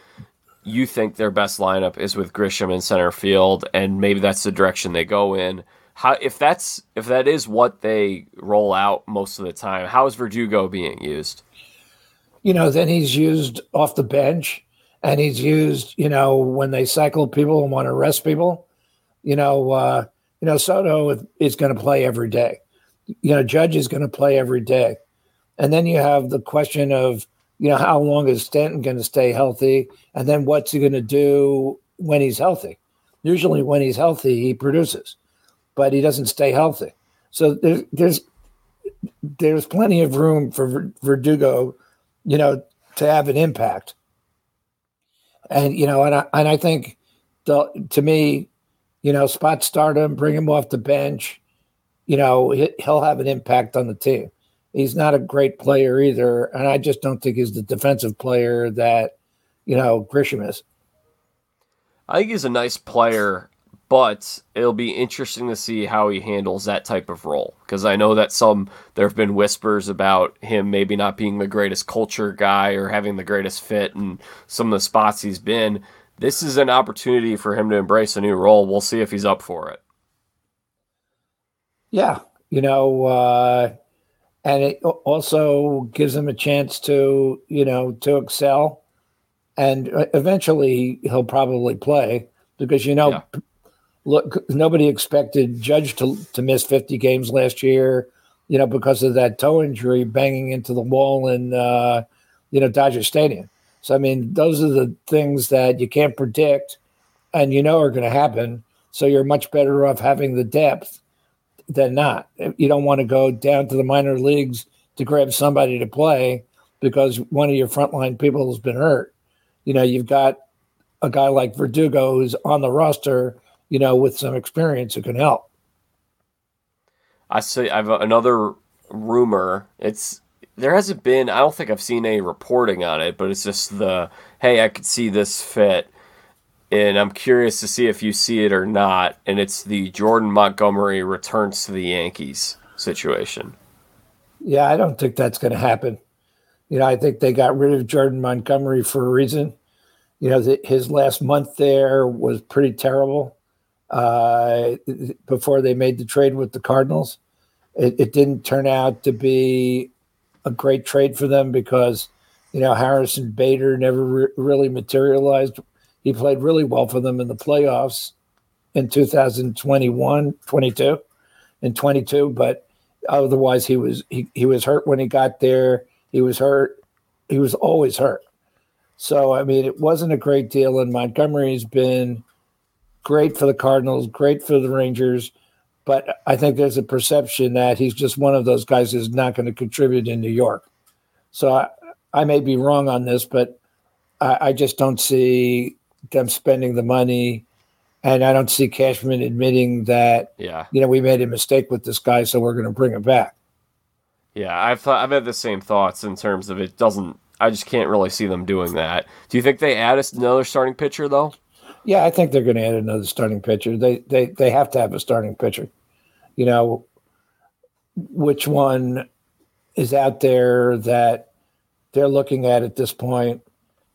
you think their best lineup is with Grisham in center field, and maybe that's the direction they go in. How if that's if that is what they roll out most of the time, how is Verdugo being used? You know, then he's used off the bench, and he's used, you know, when they cycle people and want to rest people. You know, uh, you know, Soto is going to play every day. You know, Judge is going to play every day. And then you have the question of, you know, how long is Stanton going to stay healthy? And then what's he going to do when he's healthy? Usually, when he's healthy, he produces, but he doesn't stay healthy. So there's there's there's plenty of room for Verdugo, you know, to have an impact. And you know, and I and I think the to me, you know, spot stardom, bring him off the bench. You know, he'll have an impact on the team. He's not a great player either, and I just don't think he's the defensive player that you know Grisham is. I think he's a nice player, but it'll be interesting to see how he handles that type of role because I know that some there have been whispers about him maybe not being the greatest culture guy or having the greatest fit in some of the spots he's been this is an opportunity for him to embrace a new role. We'll see if he's up for it. Yeah, you know, uh, and it also gives him a chance to, you know, to excel, and eventually he'll probably play because you know, yeah. look, nobody expected Judge to to miss fifty games last year, you know, because of that toe injury banging into the wall in, uh, you know, Dodger Stadium. So, I mean, those are the things that you can't predict and you know are going to happen. So, you're much better off having the depth than not. You don't want to go down to the minor leagues to grab somebody to play because one of your frontline people has been hurt. You know, you've got a guy like Verdugo who's on the roster, you know, with some experience who can help. I see. I've another rumor. It's there hasn't been I don't think I've seen any reporting on it, but it's just the hey, I could see this fit and I'm curious to see if you see it or not, and it's the Jordan Montgomery returns to the Yankees situation. Yeah, I don't think that's going to happen. You know, I think they got rid of Jordan Montgomery for a reason. You know, the, his last month there was pretty terrible uh, before they made the trade with the Cardinals. It, it didn't turn out to be a great trade for them because you know Harrison Bader never re- really materialized. He played really well for them in the playoffs in 2021, 22, and 22, but otherwise he was he, he was hurt when he got there. He was hurt. He was always hurt. So I mean, it wasn't a great deal. And Montgomery's been great for the Cardinals, great for the Rangers, but I think there's a perception that he's just one of those guys who's not going to contribute in New York. So I, I may be wrong on this, but I, I just don't see them spending the money. And I don't see Cashman admitting that, Yeah. you know, we made a mistake with this guy, so we're going to bring him back. Yeah, I've thought, I've had the same thoughts in terms of it doesn't. I just can't really see them doing that. Do you think they add us another starting pitcher though? Yeah, I think they're going to add another starting pitcher. They they they have to have a starting pitcher. You know, which one is out there that they're looking at at this point?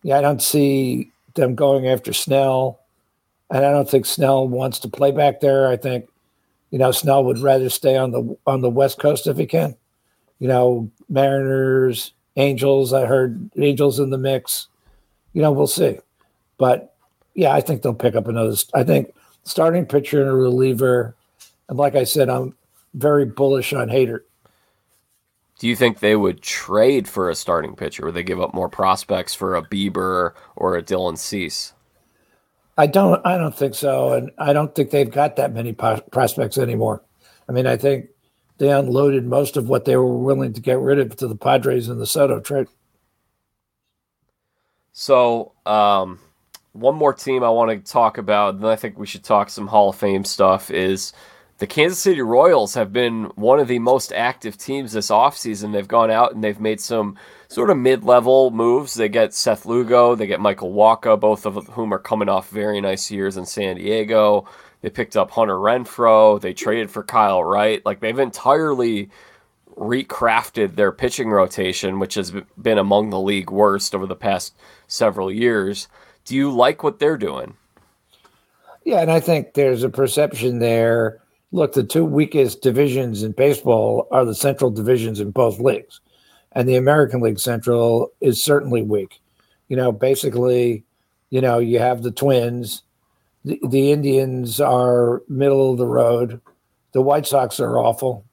Yeah, I don't see them going after Snell, and I don't think Snell wants to play back there. I think, you know, Snell would rather stay on the on the West Coast if he can. You know, Mariners, Angels. I heard Angels in the mix. You know, we'll see, but yeah, I think they'll pick up another. I think starting pitcher and a reliever, and like I said, I'm very bullish on Hader. Do you think they would trade for a starting pitcher? Would they give up more prospects for a Bieber or a Dylan Cease? I don't. I don't think so, and I don't think they've got that many po- prospects anymore. I mean, I think they unloaded most of what they were willing to get rid of to the Padres in the Soto trade. So, um, one more team I want to talk about, and I think we should talk some Hall of Fame stuff, is the Kansas City Royals have been one of the most active teams this offseason. They've gone out and they've made some sort of mid level moves. They get Seth Lugo, they get Michael Wacha, both of whom are coming off very nice years in San Diego. They picked up Hunter Renfroe. They traded for Kyle Wright. Like they've entirely recrafted their pitching rotation, which has been among the league worst over the past several years. Do you like what they're doing? Yeah, and I think there's a perception there. Look, the two weakest divisions in baseball are the central divisions in both leagues. And the American League Central is certainly weak. You know, basically, you know, you have the Twins, the, the Indians are middle of the road, the White Sox are awful.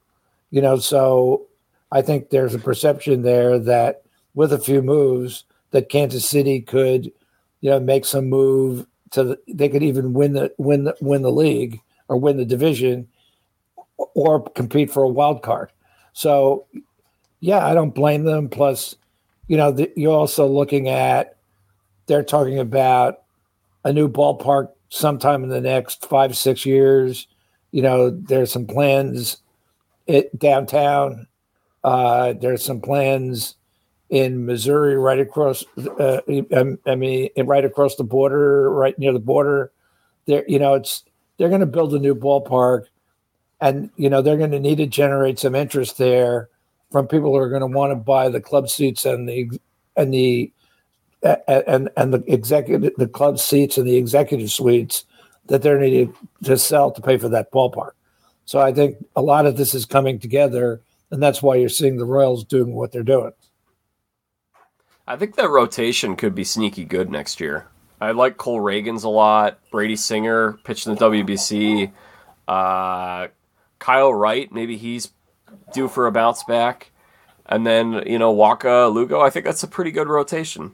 You know, so I think there's a perception there that with a few moves that Kansas City could, you know, make some move to the, they could even win the win the win the league or win the division or compete for a wild card. So, yeah, I don't blame them. Plus, you know, the, you're also looking at they're talking about a new ballpark sometime in the next five six years. You know, there's some plans it downtown. Uh, there's some plans in Missouri, right across. Uh, I mean, right across the border, right near the border. There, you know, it's they're going to build a new ballpark, and you know they're going to need to generate some interest there from people who are going to want to buy the club seats and the and the and and the executive the club seats and the executive suites that they're needed to sell to pay for that ballpark. So I think a lot of this is coming together, and that's why you're seeing the Royals doing what they're doing. I think that rotation could be sneaky good next year. I like Cole Ragans a lot. Brady Singer pitched in the WBC. Uh, Kyle Wright, maybe he's due for a bounce back. And then, you know, Wacha, Lugo, I think that's a pretty good rotation.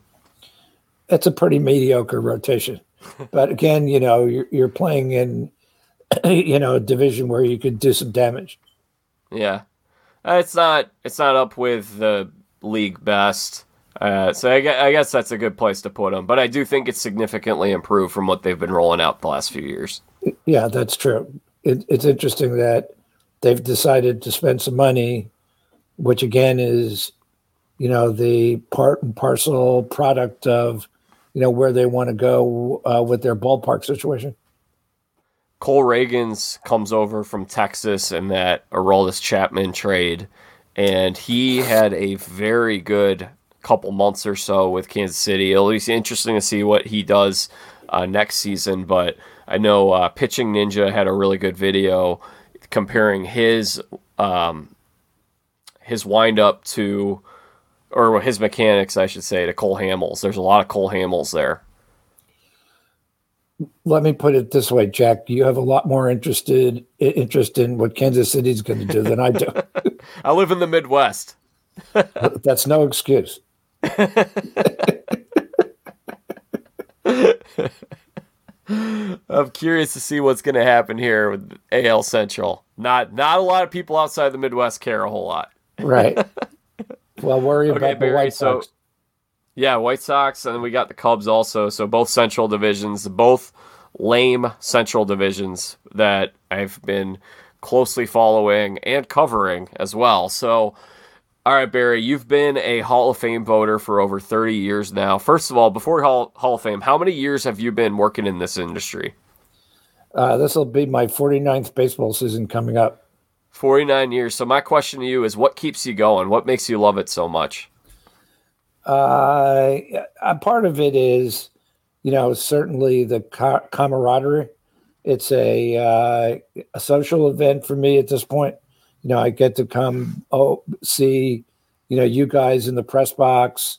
It's a pretty mediocre rotation. but again, you know, you're, you're playing in, you know, a division where you could do some damage. Yeah. Uh, it's not it's not up with the league best. Uh, so I guess, I guess that's a good place to put them. But I do think it's significantly improved from what they've been rolling out the last few years. Yeah, that's true. It, it's interesting that they've decided to spend some money, which again is, you know, the part and parcel product of, you know, where they want to go uh, with their ballpark situation. Cole Ragans comes over from Texas in that Aroldis Chapman trade, and he had a very good couple months or so with Kansas City. It'll be interesting to see what he does uh, next season. But I know uh, Pitching Ninja had a really good video comparing his um, his windup to, or his mechanics, I should say, to Cole Hamels. There's a lot of Cole Hamels there. Let me put it this way, Jack. You have a lot more interested interest in what Kansas City's going to do than I do. I live in the Midwest. That's no excuse. I'm curious to see what's going to happen here with AL Central. Not not a lot of people outside the Midwest care a whole lot. Right. well, worry okay, about Barry, the White Sox. So, yeah, White Sox, and then we got the Cubs also. So both Central divisions, both lame Central divisions that I've been closely following and covering as well. So all right, Barry, you've been a Hall of Fame voter for over 30 years now. First of all, before Hall, Hall of Fame, how many years have you been working in this industry? Uh, this will be my 49th baseball season coming up. 49 years. So, my question to you is what keeps you going? What makes you love it so much? Uh, a part of it is, you know, certainly the camaraderie. It's a, uh, a social event for me at this point you know, I get to come oh see, you know, you guys in the press box,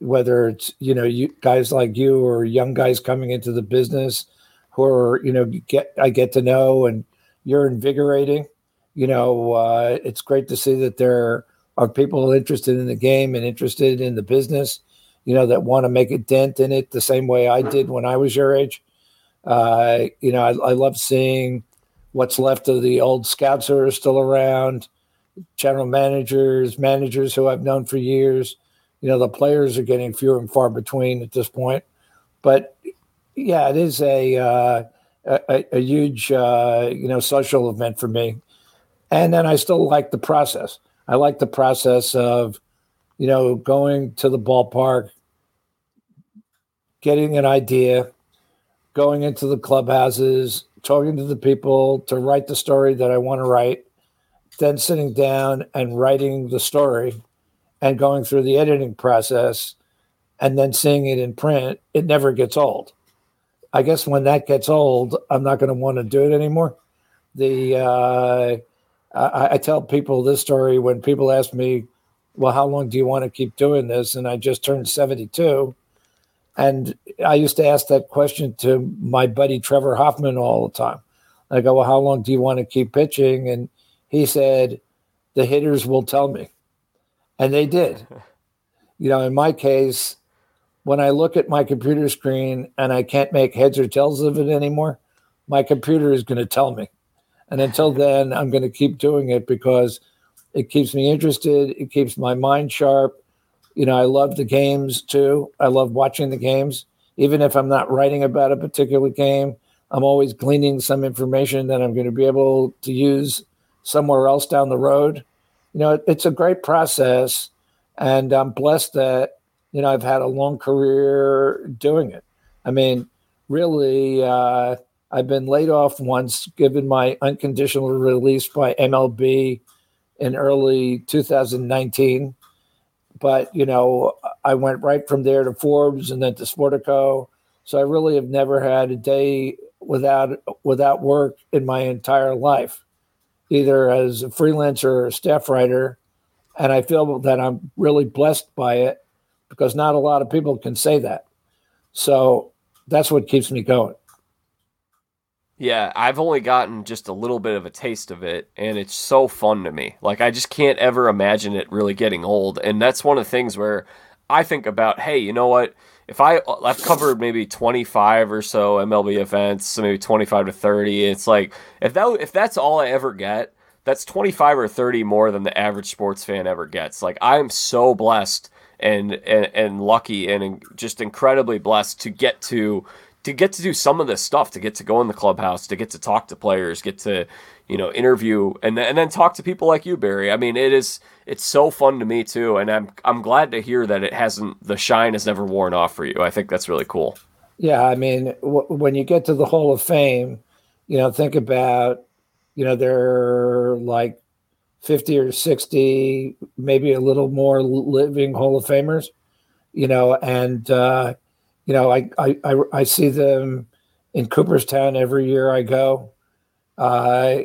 whether it's you know you guys like you or young guys coming into the business, who are you know get I get to know and you're invigorating. You know, uh, it's great to see that there are people interested in the game and interested in the business. You know, that want to make a dent in it the same way I did when I was your age. Uh, you know, I, I love seeing what's left of the old scouts who are still around, general managers, managers who I've known for years. You know, the players are getting fewer and far between at this point. But yeah, it is a uh, a, a, huge uh, you know social event for me. And then I still like the process. I like the process of you know going to the ballpark, getting an idea, going into the clubhouses, talking to the people to write the story that I want to write, then sitting down and writing the story and going through the editing process and then seeing it in print, it never gets old. I guess when that gets old, I'm not going to want to do it anymore. The uh, I, I tell people this story when people ask me, "Well, how long do you want to keep doing this?" And I just turned 72 and I used to ask that question to my buddy Trevor Hoffman all the time. I go, Well, how long do you want to keep pitching? And he said, The hitters will tell me. And they did. You know, in my case, when I look at my computer screen and I can't make heads or tails of it anymore, my computer is going to tell me. And until then, I'm going to keep doing it because it keeps me interested. It keeps my mind sharp you know, I love the games too. I love watching the games. Even if I'm not writing about a particular game, I'm always gleaning some information that I'm going to be able to use somewhere else down the road. You know, it, it's a great process, and I'm blessed that you know I've had a long career doing it. I mean, really, uh, I've been laid off once, given my unconditional release by MLB in early 2019 but you know, I went right from there to Forbes and then to Sportico. So I really have never had a day without without work in my entire life, either as a freelancer or a staff writer. And I feel that I'm really blessed by it because not a lot of people can say that. So that's what keeps me going. Yeah, I've only gotten just a little bit of a taste of it, and it's so fun to me. Like, I just can't ever imagine it really getting old. And that's one of the things where I think about, hey, you know what? If I I've covered maybe 25 or so MLB events, so maybe 25 to 30, it's like if that if that's all I ever get, that's 25 or 30 more than the average sports fan ever gets. Like I'm so blessed and and, and lucky and just incredibly blessed to get to to get to do some of this stuff, to get to go in the clubhouse, to get to talk to players, get to you know interview and and then talk to people like you, Barry. I mean, it is it's so fun to me too, and I'm I'm glad to hear that it hasn't the shine has never worn off for you. I think that's really cool. Yeah, I mean, w- when you get to the Hall of Fame, you know, think about you know there are like 50 or 60 maybe a little more living hall of famers you know and uh you know, I, I, I, I see them in Cooperstown every year I go. Uh,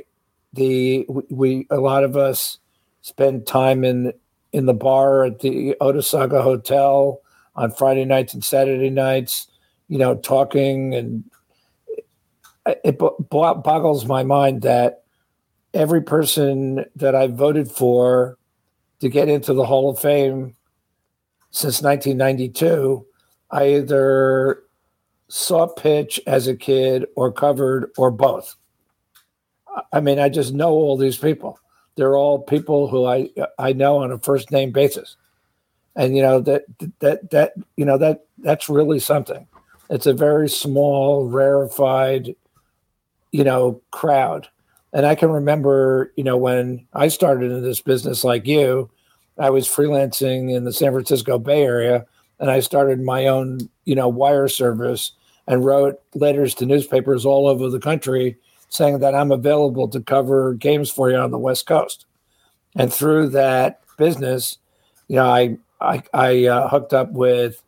the we a lot of us spend time in in the bar at the Otesaga Hotel on Friday nights and Saturday nights, you know, talking and it boggles my mind that every person that I voted for to get into the Hall of Fame since 1992 I either saw pitch as a kid or covered or both. I mean, I just know all these people. They're all people who I I know on a first name basis, and you know that that that you know that that's really something. It's a very small, rarefied, you know, crowd. And I can remember, you know, when I started in this business like you, I was freelancing in the San Francisco Bay Area, and I started my own, you know, wire service and wrote letters to newspapers all over the country saying that I'm available to cover games for you on the West Coast. And through that business, you know, I I, I uh, hooked up with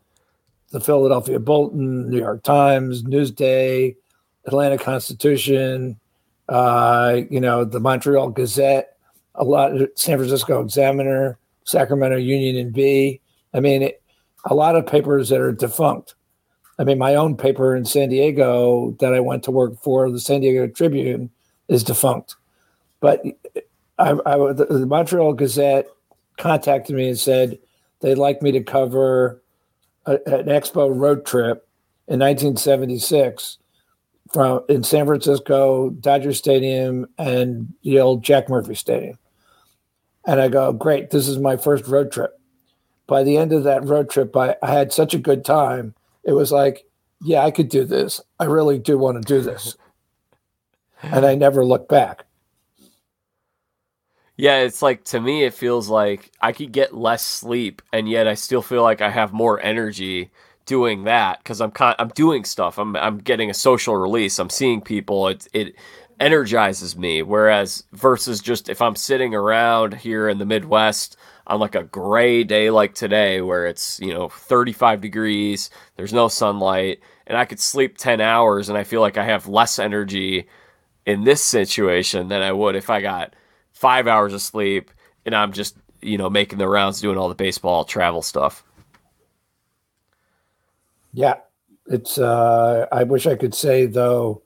the Philadelphia Bulletin, New York Times, Newsday, Atlanta Constitution, uh, you know, the Montreal Gazette, a lot San Francisco Examiner, Sacramento Union and Bee. I mean, it, a lot of papers that are defunct. I mean, my own paper in San Diego that I went to work for, the San Diego Tribune, is defunct. But I, I, the, Montreal Gazette contacted me and said they'd like me to cover a, an expo road trip in 1976 from in San Francisco, Dodger Stadium, and the old Jack Murphy Stadium. And I go, great, this is my first road trip. By the end of that road trip, I, I had such a good time it was like, yeah, I could do this. I really do want to do this. and I never looked back. Yeah, it's like to me, it feels like I could get less sleep, and yet I still feel like I have more energy doing that because I'm con- I'm doing stuff. I'm I'm getting a social release. I'm seeing people. It it energizes me. Whereas versus just if I'm sitting around here in the Midwest, on like a gray day like today where it's, you know, 35 degrees, there's no sunlight, and I could sleep 10 hours and I feel like I have less energy in this situation than I would if I got five hours of sleep and I'm just, you know, making the rounds doing all the baseball travel stuff. Yeah. It's, uh, I wish I could say though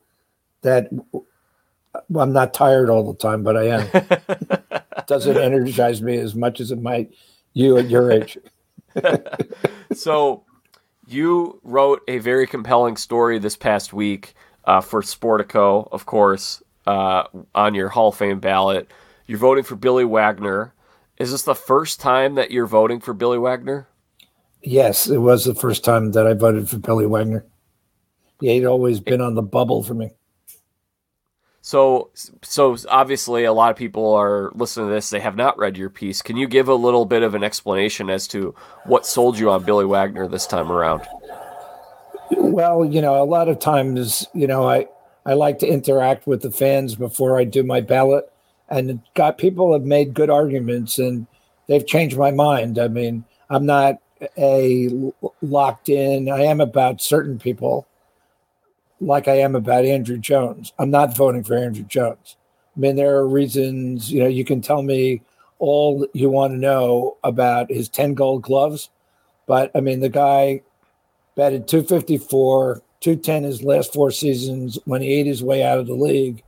that I'm not tired all the time, but I am. doesn't energize me as much as it might you at your age. so, you wrote a very compelling story this past week uh, for Sportico, of course, uh, on your Hall of Fame ballot. You're voting for Billy Wagner. Is this the first time that you're voting for Billy Wagner? Yes, it was the first time that I voted for Billy Wagner. He had always been on the bubble for me. So, so obviously, a lot of people are listening to this. They have not read your piece. Can you give a little bit of an explanation as to what sold you on Billy Wagner this time around? Well, you know, a lot of times, you know, I I like to interact with the fans before I do my ballot, and got people have made good arguments, and they've changed my mind. I mean, I'm not a locked in. I am about certain people like I am about Andruw Jones. I'm not voting for Andruw Jones. I mean, there are reasons, you know, you can tell me all you want to know about his 10 gold gloves, but I mean, the guy batted 254, 210 his last four seasons when he ate his way out of the league,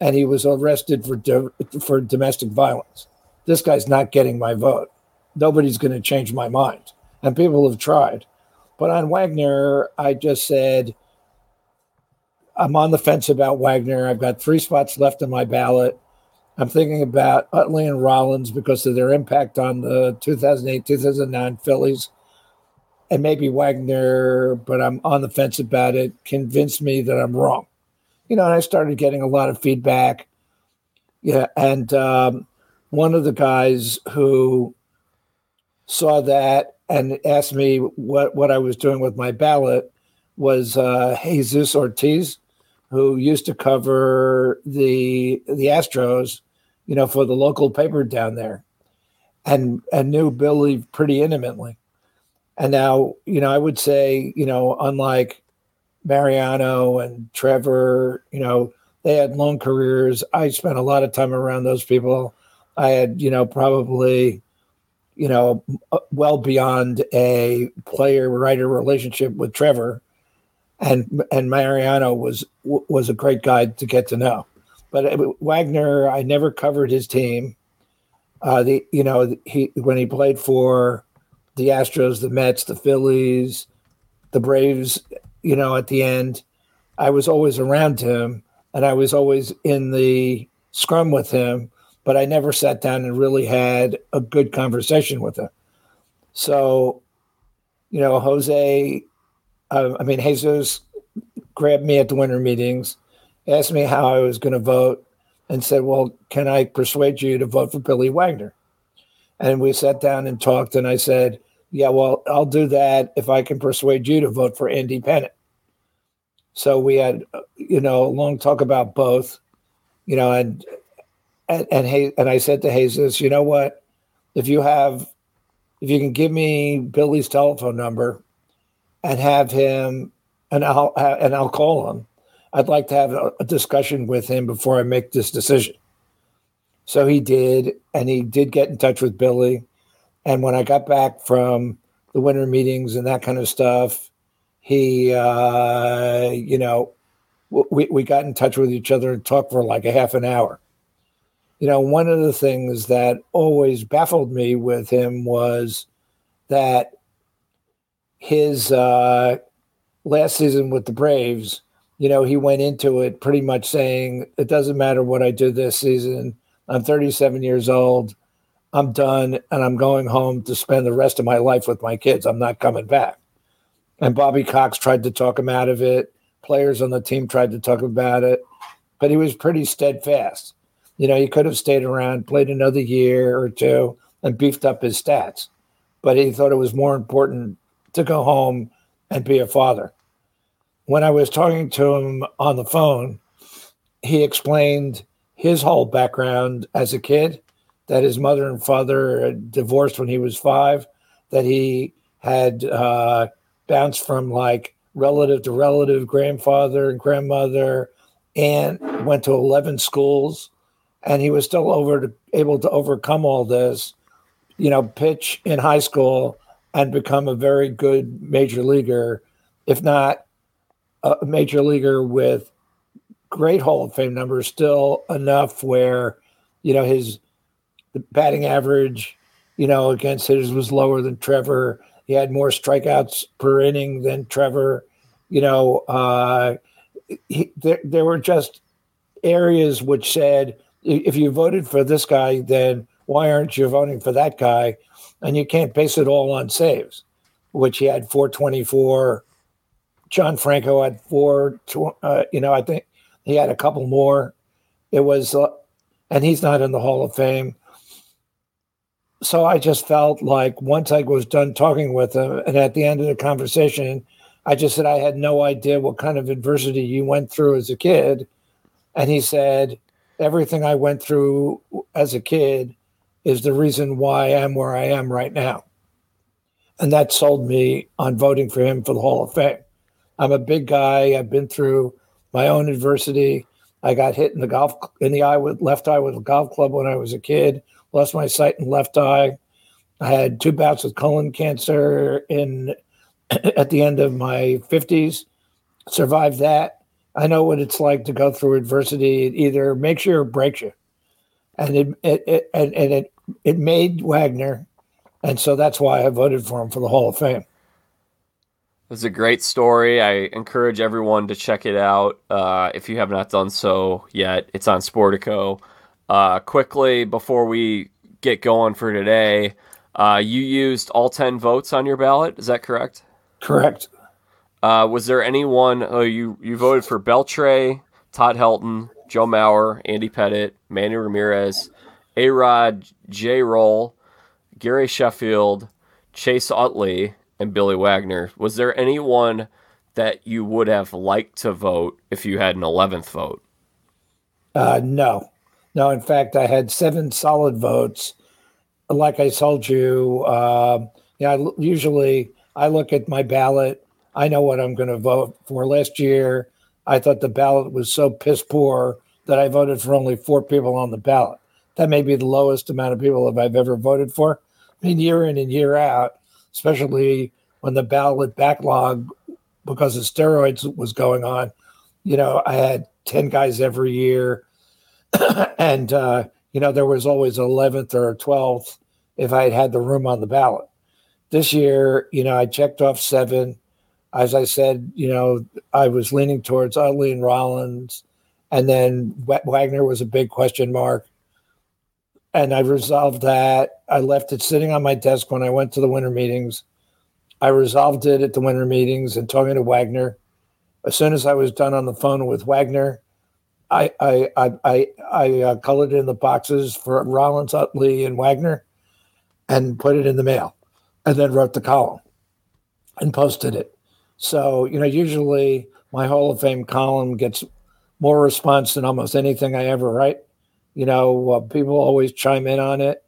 and he was arrested for, do- for domestic violence. This guy's not getting my vote. Nobody's going to change my mind. And people have tried. But on Wagner, I just said, I'm on the fence about Wagner. I've got three spots left in my ballot. I'm thinking about Utley and Rollins because of their impact on the 2008 2009 Phillies. And maybe Wagner, but I'm on the fence about it, convinced me that I'm wrong. You know, and I started getting a lot of feedback. Yeah. And um, one of the guys who saw that and asked me what, what I was doing with my ballot was uh, Jesus Ortiz who used to cover the the Astros, you know, for the local paper down there, and and knew Billy pretty intimately. And now, you know, I would say, you know, unlike Mariano and Trevor, you know, they had long careers. I spent a lot of time around those people. I had, you know, probably, you know, uh, well beyond a player writer relationship with Trevor and and Mariano was was a great guy to get to know. But Wagner, I never covered his team. Uh, the you know he when he played for the Astros, the Mets, the Phillies, the Braves, you know, at the end, I was always around him and I was always in the scrum with him, but I never sat down and really had a good conversation with him. So, you know, Jose, uh, I mean, Jesus grabbed me at the winter meetings, asked me how I was going to vote, and said, Well, can I persuade you to vote for Billy Wagner? And we sat down and talked, and I said, Yeah, well, I'll do that if I can persuade you to vote for Andy Pettitte. So we had, you know, a long talk about both, you know, and and and, and I said to Jesus, you know what, if you have, if you can give me Billy's telephone number, and have him, and I'll and I'll call him. I'd like to have a, a discussion with him before I make this decision. So he did, and he did get in touch with Billy. And when I got back from the winter meetings and that kind of stuff, he, uh, you know, we, we got in touch with each other and talked for like a half an hour. You know, one of the things that always baffled me with him was that his uh, last season with the Braves, you know, he went into it pretty much saying, it doesn't matter what I do this season. I'm 37 years old. I'm done and I'm going home to spend the rest of my life with my kids. I'm not coming back. And Bobby Cox tried to talk him out of it. Players on the team tried to talk about it, but he was pretty steadfast. You know, he could have stayed around, played another year or two, and beefed up his stats. But he thought it was more important to go home and be a father. When I was talking to him on the phone, he explained his whole background as a kid that his mother and father divorced when he was five, that he had uh, bounced from like relative to relative, grandfather and grandmother, and went to 11 schools. And he was still over to, able to overcome all this, you know, pitch in high school and become a very good major leaguer, if not a major leaguer with great Hall of Fame numbers, still enough where, you know, his batting average, you know, against hitters was lower than Trevor. He had more strikeouts per inning than Trevor. You know, uh, he, there, there were just areas which said, if you voted for this guy, then why aren't you voting for that guy? And you can't base it all on saves, which he had 424. John Franco had four, uh, you know, I think he had a couple more. It was, uh, and he's not in the Hall of Fame so I just felt like once I was done talking with him, and at the end of the conversation, I just said I had no idea what kind of adversity you went through as a kid, and he said everything I went through as a kid is the reason why I am where I am right now, and that sold me on voting for him for the Hall of Fame. I'm a big guy. I've been through my own adversity. I got hit in the golf in the eye with left eye with a golf club when I was a kid lost my sight in left eye. I had two bouts with colon cancer in at the end of my 50s. Survived that. I know what it's like to go through adversity. It either makes you or breaks you. And it, it, it and, and it it made Wagner, and so that's why I voted for him for the Hall of Fame. It's a great story. I encourage everyone to check it out uh, if you have not done so yet. It's on Sportico. Uh, quickly before we get going for today, uh, you used all 10 votes on your ballot. Is that correct? Correct. Uh, was there anyone uh, you you voted for Beltre, Todd Helton, Joe Mauer, Andy Pettitte, Manny Ramirez, A Rod, J Roll, Gary Sheffield, Chase Utley, and Billy Wagner? Was there anyone that you would have liked to vote if you had an 11th vote? Uh, no. No, in fact, I had seven solid votes. Like I told you, uh, yeah, usually I look at my ballot. I know what I'm going to vote for. Last year, I thought the ballot was so piss poor that I voted for only four people on the ballot. That may be the lowest amount of people that I've ever voted for. I mean, year in and year out, especially when the ballot backlog because of steroids was going on. You know, I had 10 guys every year. and uh, you know there was always 11th or 12th if I had had the room on the ballot. This year, you know, I checked off seven. as I said, you know, I was leaning towards Utley and Rollins, and then Wagner was a big question mark. And I resolved that. I left it sitting on my desk when I went to the winter meetings. I resolved it at the winter meetings and talking to Wagner. As soon as I was done on the phone with Wagner, I I I I, I uh, colored in the boxes for Rollins, Utley, and Wagner, and put it in the mail, and then wrote the column and posted it. So you know, usually my Hall of Fame column gets more response than almost anything I ever write. You know, uh, people always chime in on it.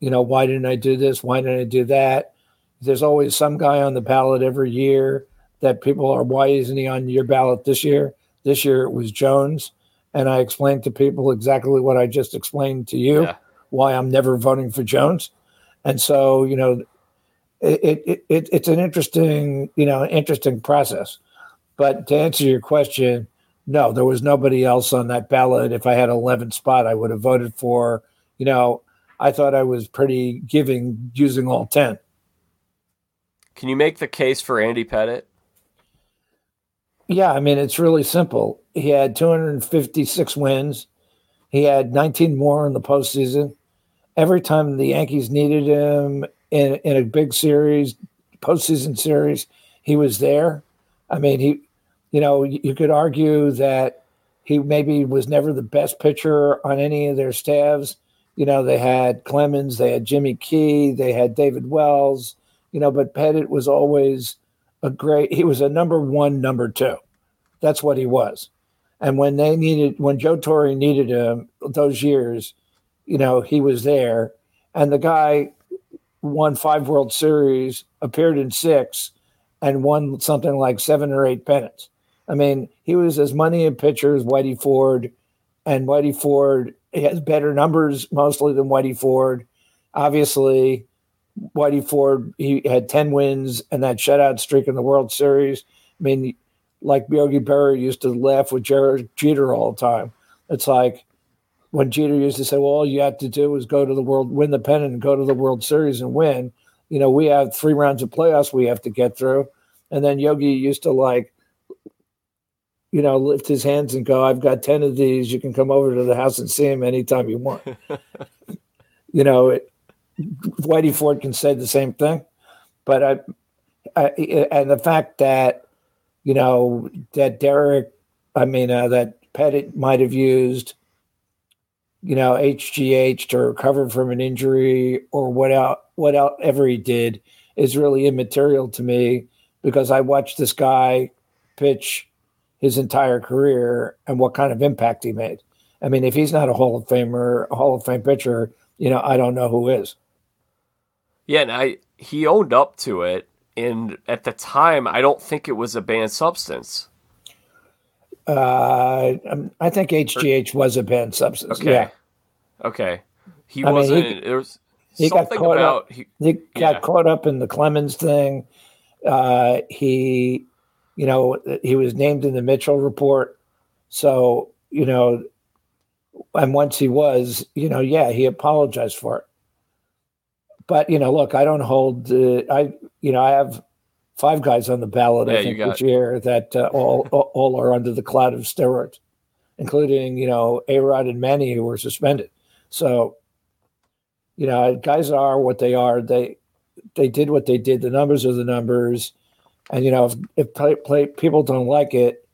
You know, why didn't I do this? Why didn't I do that? There's always some guy on the ballot every year that people are, why isn't he on your ballot this year? This year it was Jones. And I explained to people exactly what I just explained to you, yeah. why I'm never voting for Jones. And so, you know, it, it, it, it's an interesting, you know, interesting process. But to answer your question, no, there was nobody else on that ballot. If I had 11 spot, I would have voted for, you know, I thought I was pretty giving using all 10. Can you make the case for Andy Pettitte? Yeah, I mean, it's really simple. He had 256 wins. He had 19 more in the postseason. Every time the Yankees needed him in, in a big series, postseason series, he was there. I mean, he, you know, you could argue that he maybe was never the best pitcher on any of their staffs. You know, they had Clemens, they had Jimmy Key, they had David Wells, you know, but Pettitte was always a great, he was a number one, number two. That's what he was. And when they needed, when Joe Torre needed him those years, you know, he was there. And the guy won five World Series, appeared in six, and won something like seven or eight pennants. I mean, he was as money a pitcher as Whitey Ford, and Whitey Ford has better numbers mostly than Whitey Ford. Obviously, Whitey Ford, he had 10 wins and that shutout streak in the World Series. I mean, like Yogi Berra used to laugh with Derek Jeter all the time. It's like when Jeter used to say, well, all you have to do is go to the world, win the pennant and go to the World Series and win. You know, we have three rounds of playoffs we have to get through. And then Yogi used to like, you know, lift his hands and go, I've got 10 of these. You can come over to the house and see him anytime you want. you know, it, Whitey Ford can say the same thing, but I, I and the fact that you know that Derek, I mean uh, that Pettitte might have used, you know, HGH to recover from an injury or what out whatever he did is really immaterial to me because I watched this guy pitch his entire career and what kind of impact he made. I mean, if he's not a Hall of Famer, a Hall of Fame pitcher, you know, I don't know who is. Yeah, and I he owned up to it, and at the time, I don't think it was a banned substance. Uh, um, I think HGH was a banned substance. Okay. Yeah. Okay. He I wasn't. Mean, he, there was he got caught about, up. He, he got yeah. caught up in the Clemens thing. Uh, he, you know, he was named in the Mitchell report. So you know, and once he was, you know, yeah, he apologized for it but you know, look, I don't hold. Uh, I you know, I have five guys on the ballot. Yeah, I think this year that uh, all all are under the cloud of steroids, including you know A Rod and Manny who were suspended. So, you know, guys are what they are. They they did what they did. The numbers are the numbers, and you know, if, if play, play, people don't like it,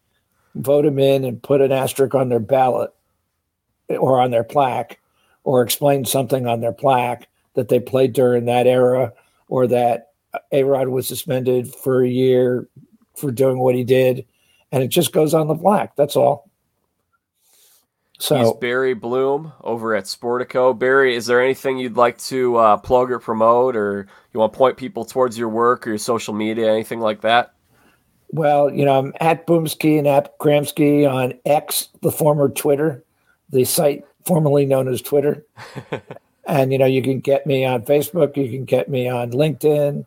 vote them in and put an asterisk on their ballot or on their plaque, or explain something on their plaque that they played during that era or that A Rod was suspended for a year for doing what he did. And it just goes on the black. That's all. So He's Barry Bloom over at Sportico. Barry, is there anything you'd like to uh, plug or promote, or you want to point people towards your work or your social media, anything like that? Well, you know, I'm at Boomski and at Gramsci on X, the former Twitter, the site formerly known as Twitter. And you know, you can get me on Facebook, you can get me on LinkedIn.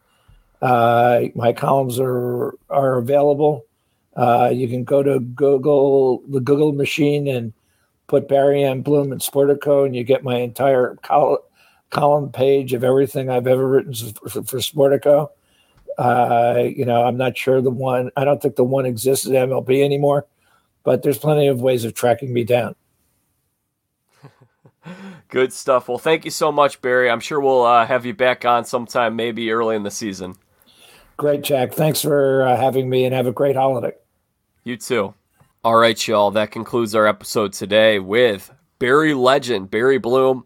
Uh, my columns are are available. Uh, you can go to Google, the Google machine, and put Barry M. Bloom and Sportico, and you get my entire col- column page of everything I've ever written for, for Sportico. Uh, you know, I'm not sure the one. I don't think the one exists at MLB anymore, but there's plenty of ways of tracking me down. Good stuff. Well, thank you so much, Barry. I'm sure we'll uh, have you back on sometime, maybe early in the season. Great, Jack. Thanks for uh, having me, and have a great holiday. You too. All right, y'all. That concludes our episode today with Barry Legend, Barry Bloom.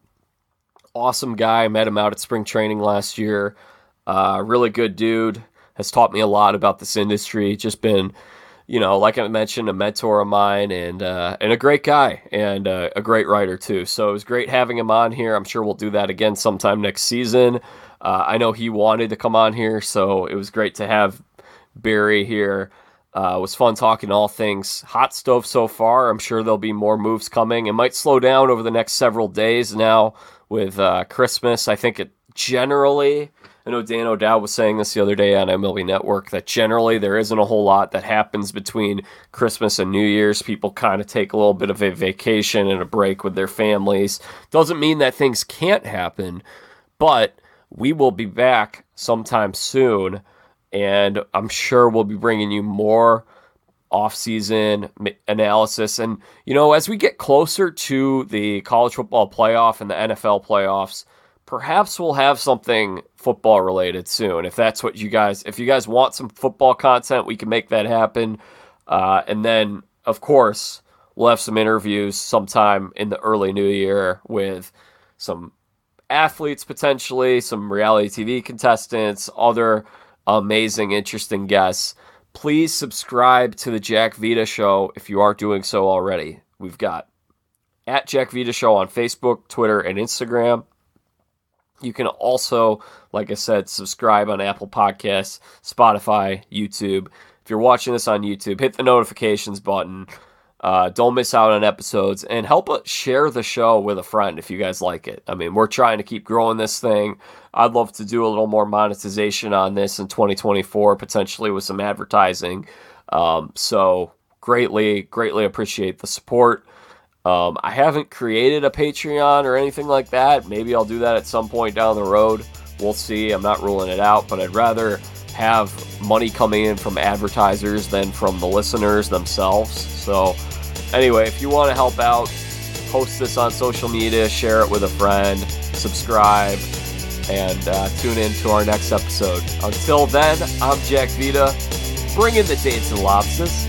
Awesome guy. Met him out at spring training last year. Uh, really good dude. Has taught me a lot about this industry. Just been, you know, like I mentioned, a mentor of mine and uh, and a great guy and uh, a great writer too. So it was great having him on here. I'm sure we'll do that again sometime next season. Uh, I know he wanted to come on here, so it was great to have Barry here. Uh, it was fun talking all things hot stove so far. I'm sure there'll be more moves coming. It might slow down over the next several days now with uh, Christmas. I think it generally, I know Dan O'Dowd was saying this the other day on MLB Network that generally there isn't a whole lot that happens between Christmas and New Year's. People kind of take a little bit of a vacation and a break with their families. Doesn't mean that things can't happen, but we will be back sometime soon and I'm sure we'll be bringing you more off-season analysis. And you know as we get closer to the college football playoff and the NFL playoffs perhaps we'll have something football related soon if that's what you guys if you guys want some football content we can make that happen. Uh, and then of course we'll have some interviews sometime in the early new year with some athletes potentially some reality tv contestants other amazing, interesting guests. Please subscribe to the Jack Vita Show if you aren't doing so already. We've got at Jack Vita Show on Facebook, Twitter, and Instagram. You can also, like I said, subscribe on Apple Podcasts, Spotify, YouTube. If you're watching this on YouTube, hit the notifications button. Uh, don't miss out on episodes and help us share the show with a friend if you guys like it. I mean, we're trying to keep growing this thing. I'd love to do a little more monetization on this in 2024, potentially with some advertising. Um, so greatly, greatly appreciate the support. Um, I haven't created a Patreon or anything like that. Maybe I'll do that at some point down the road. We'll see. I'm not ruling it out, but I'd rather have money coming in from advertisers than from the listeners themselves. So, anyway, if you want to help out, post this on social media, share it with a friend, subscribe, and uh, tune in to our next episode. Until then, I'm Jack Vita, bringing the dates and lobsters.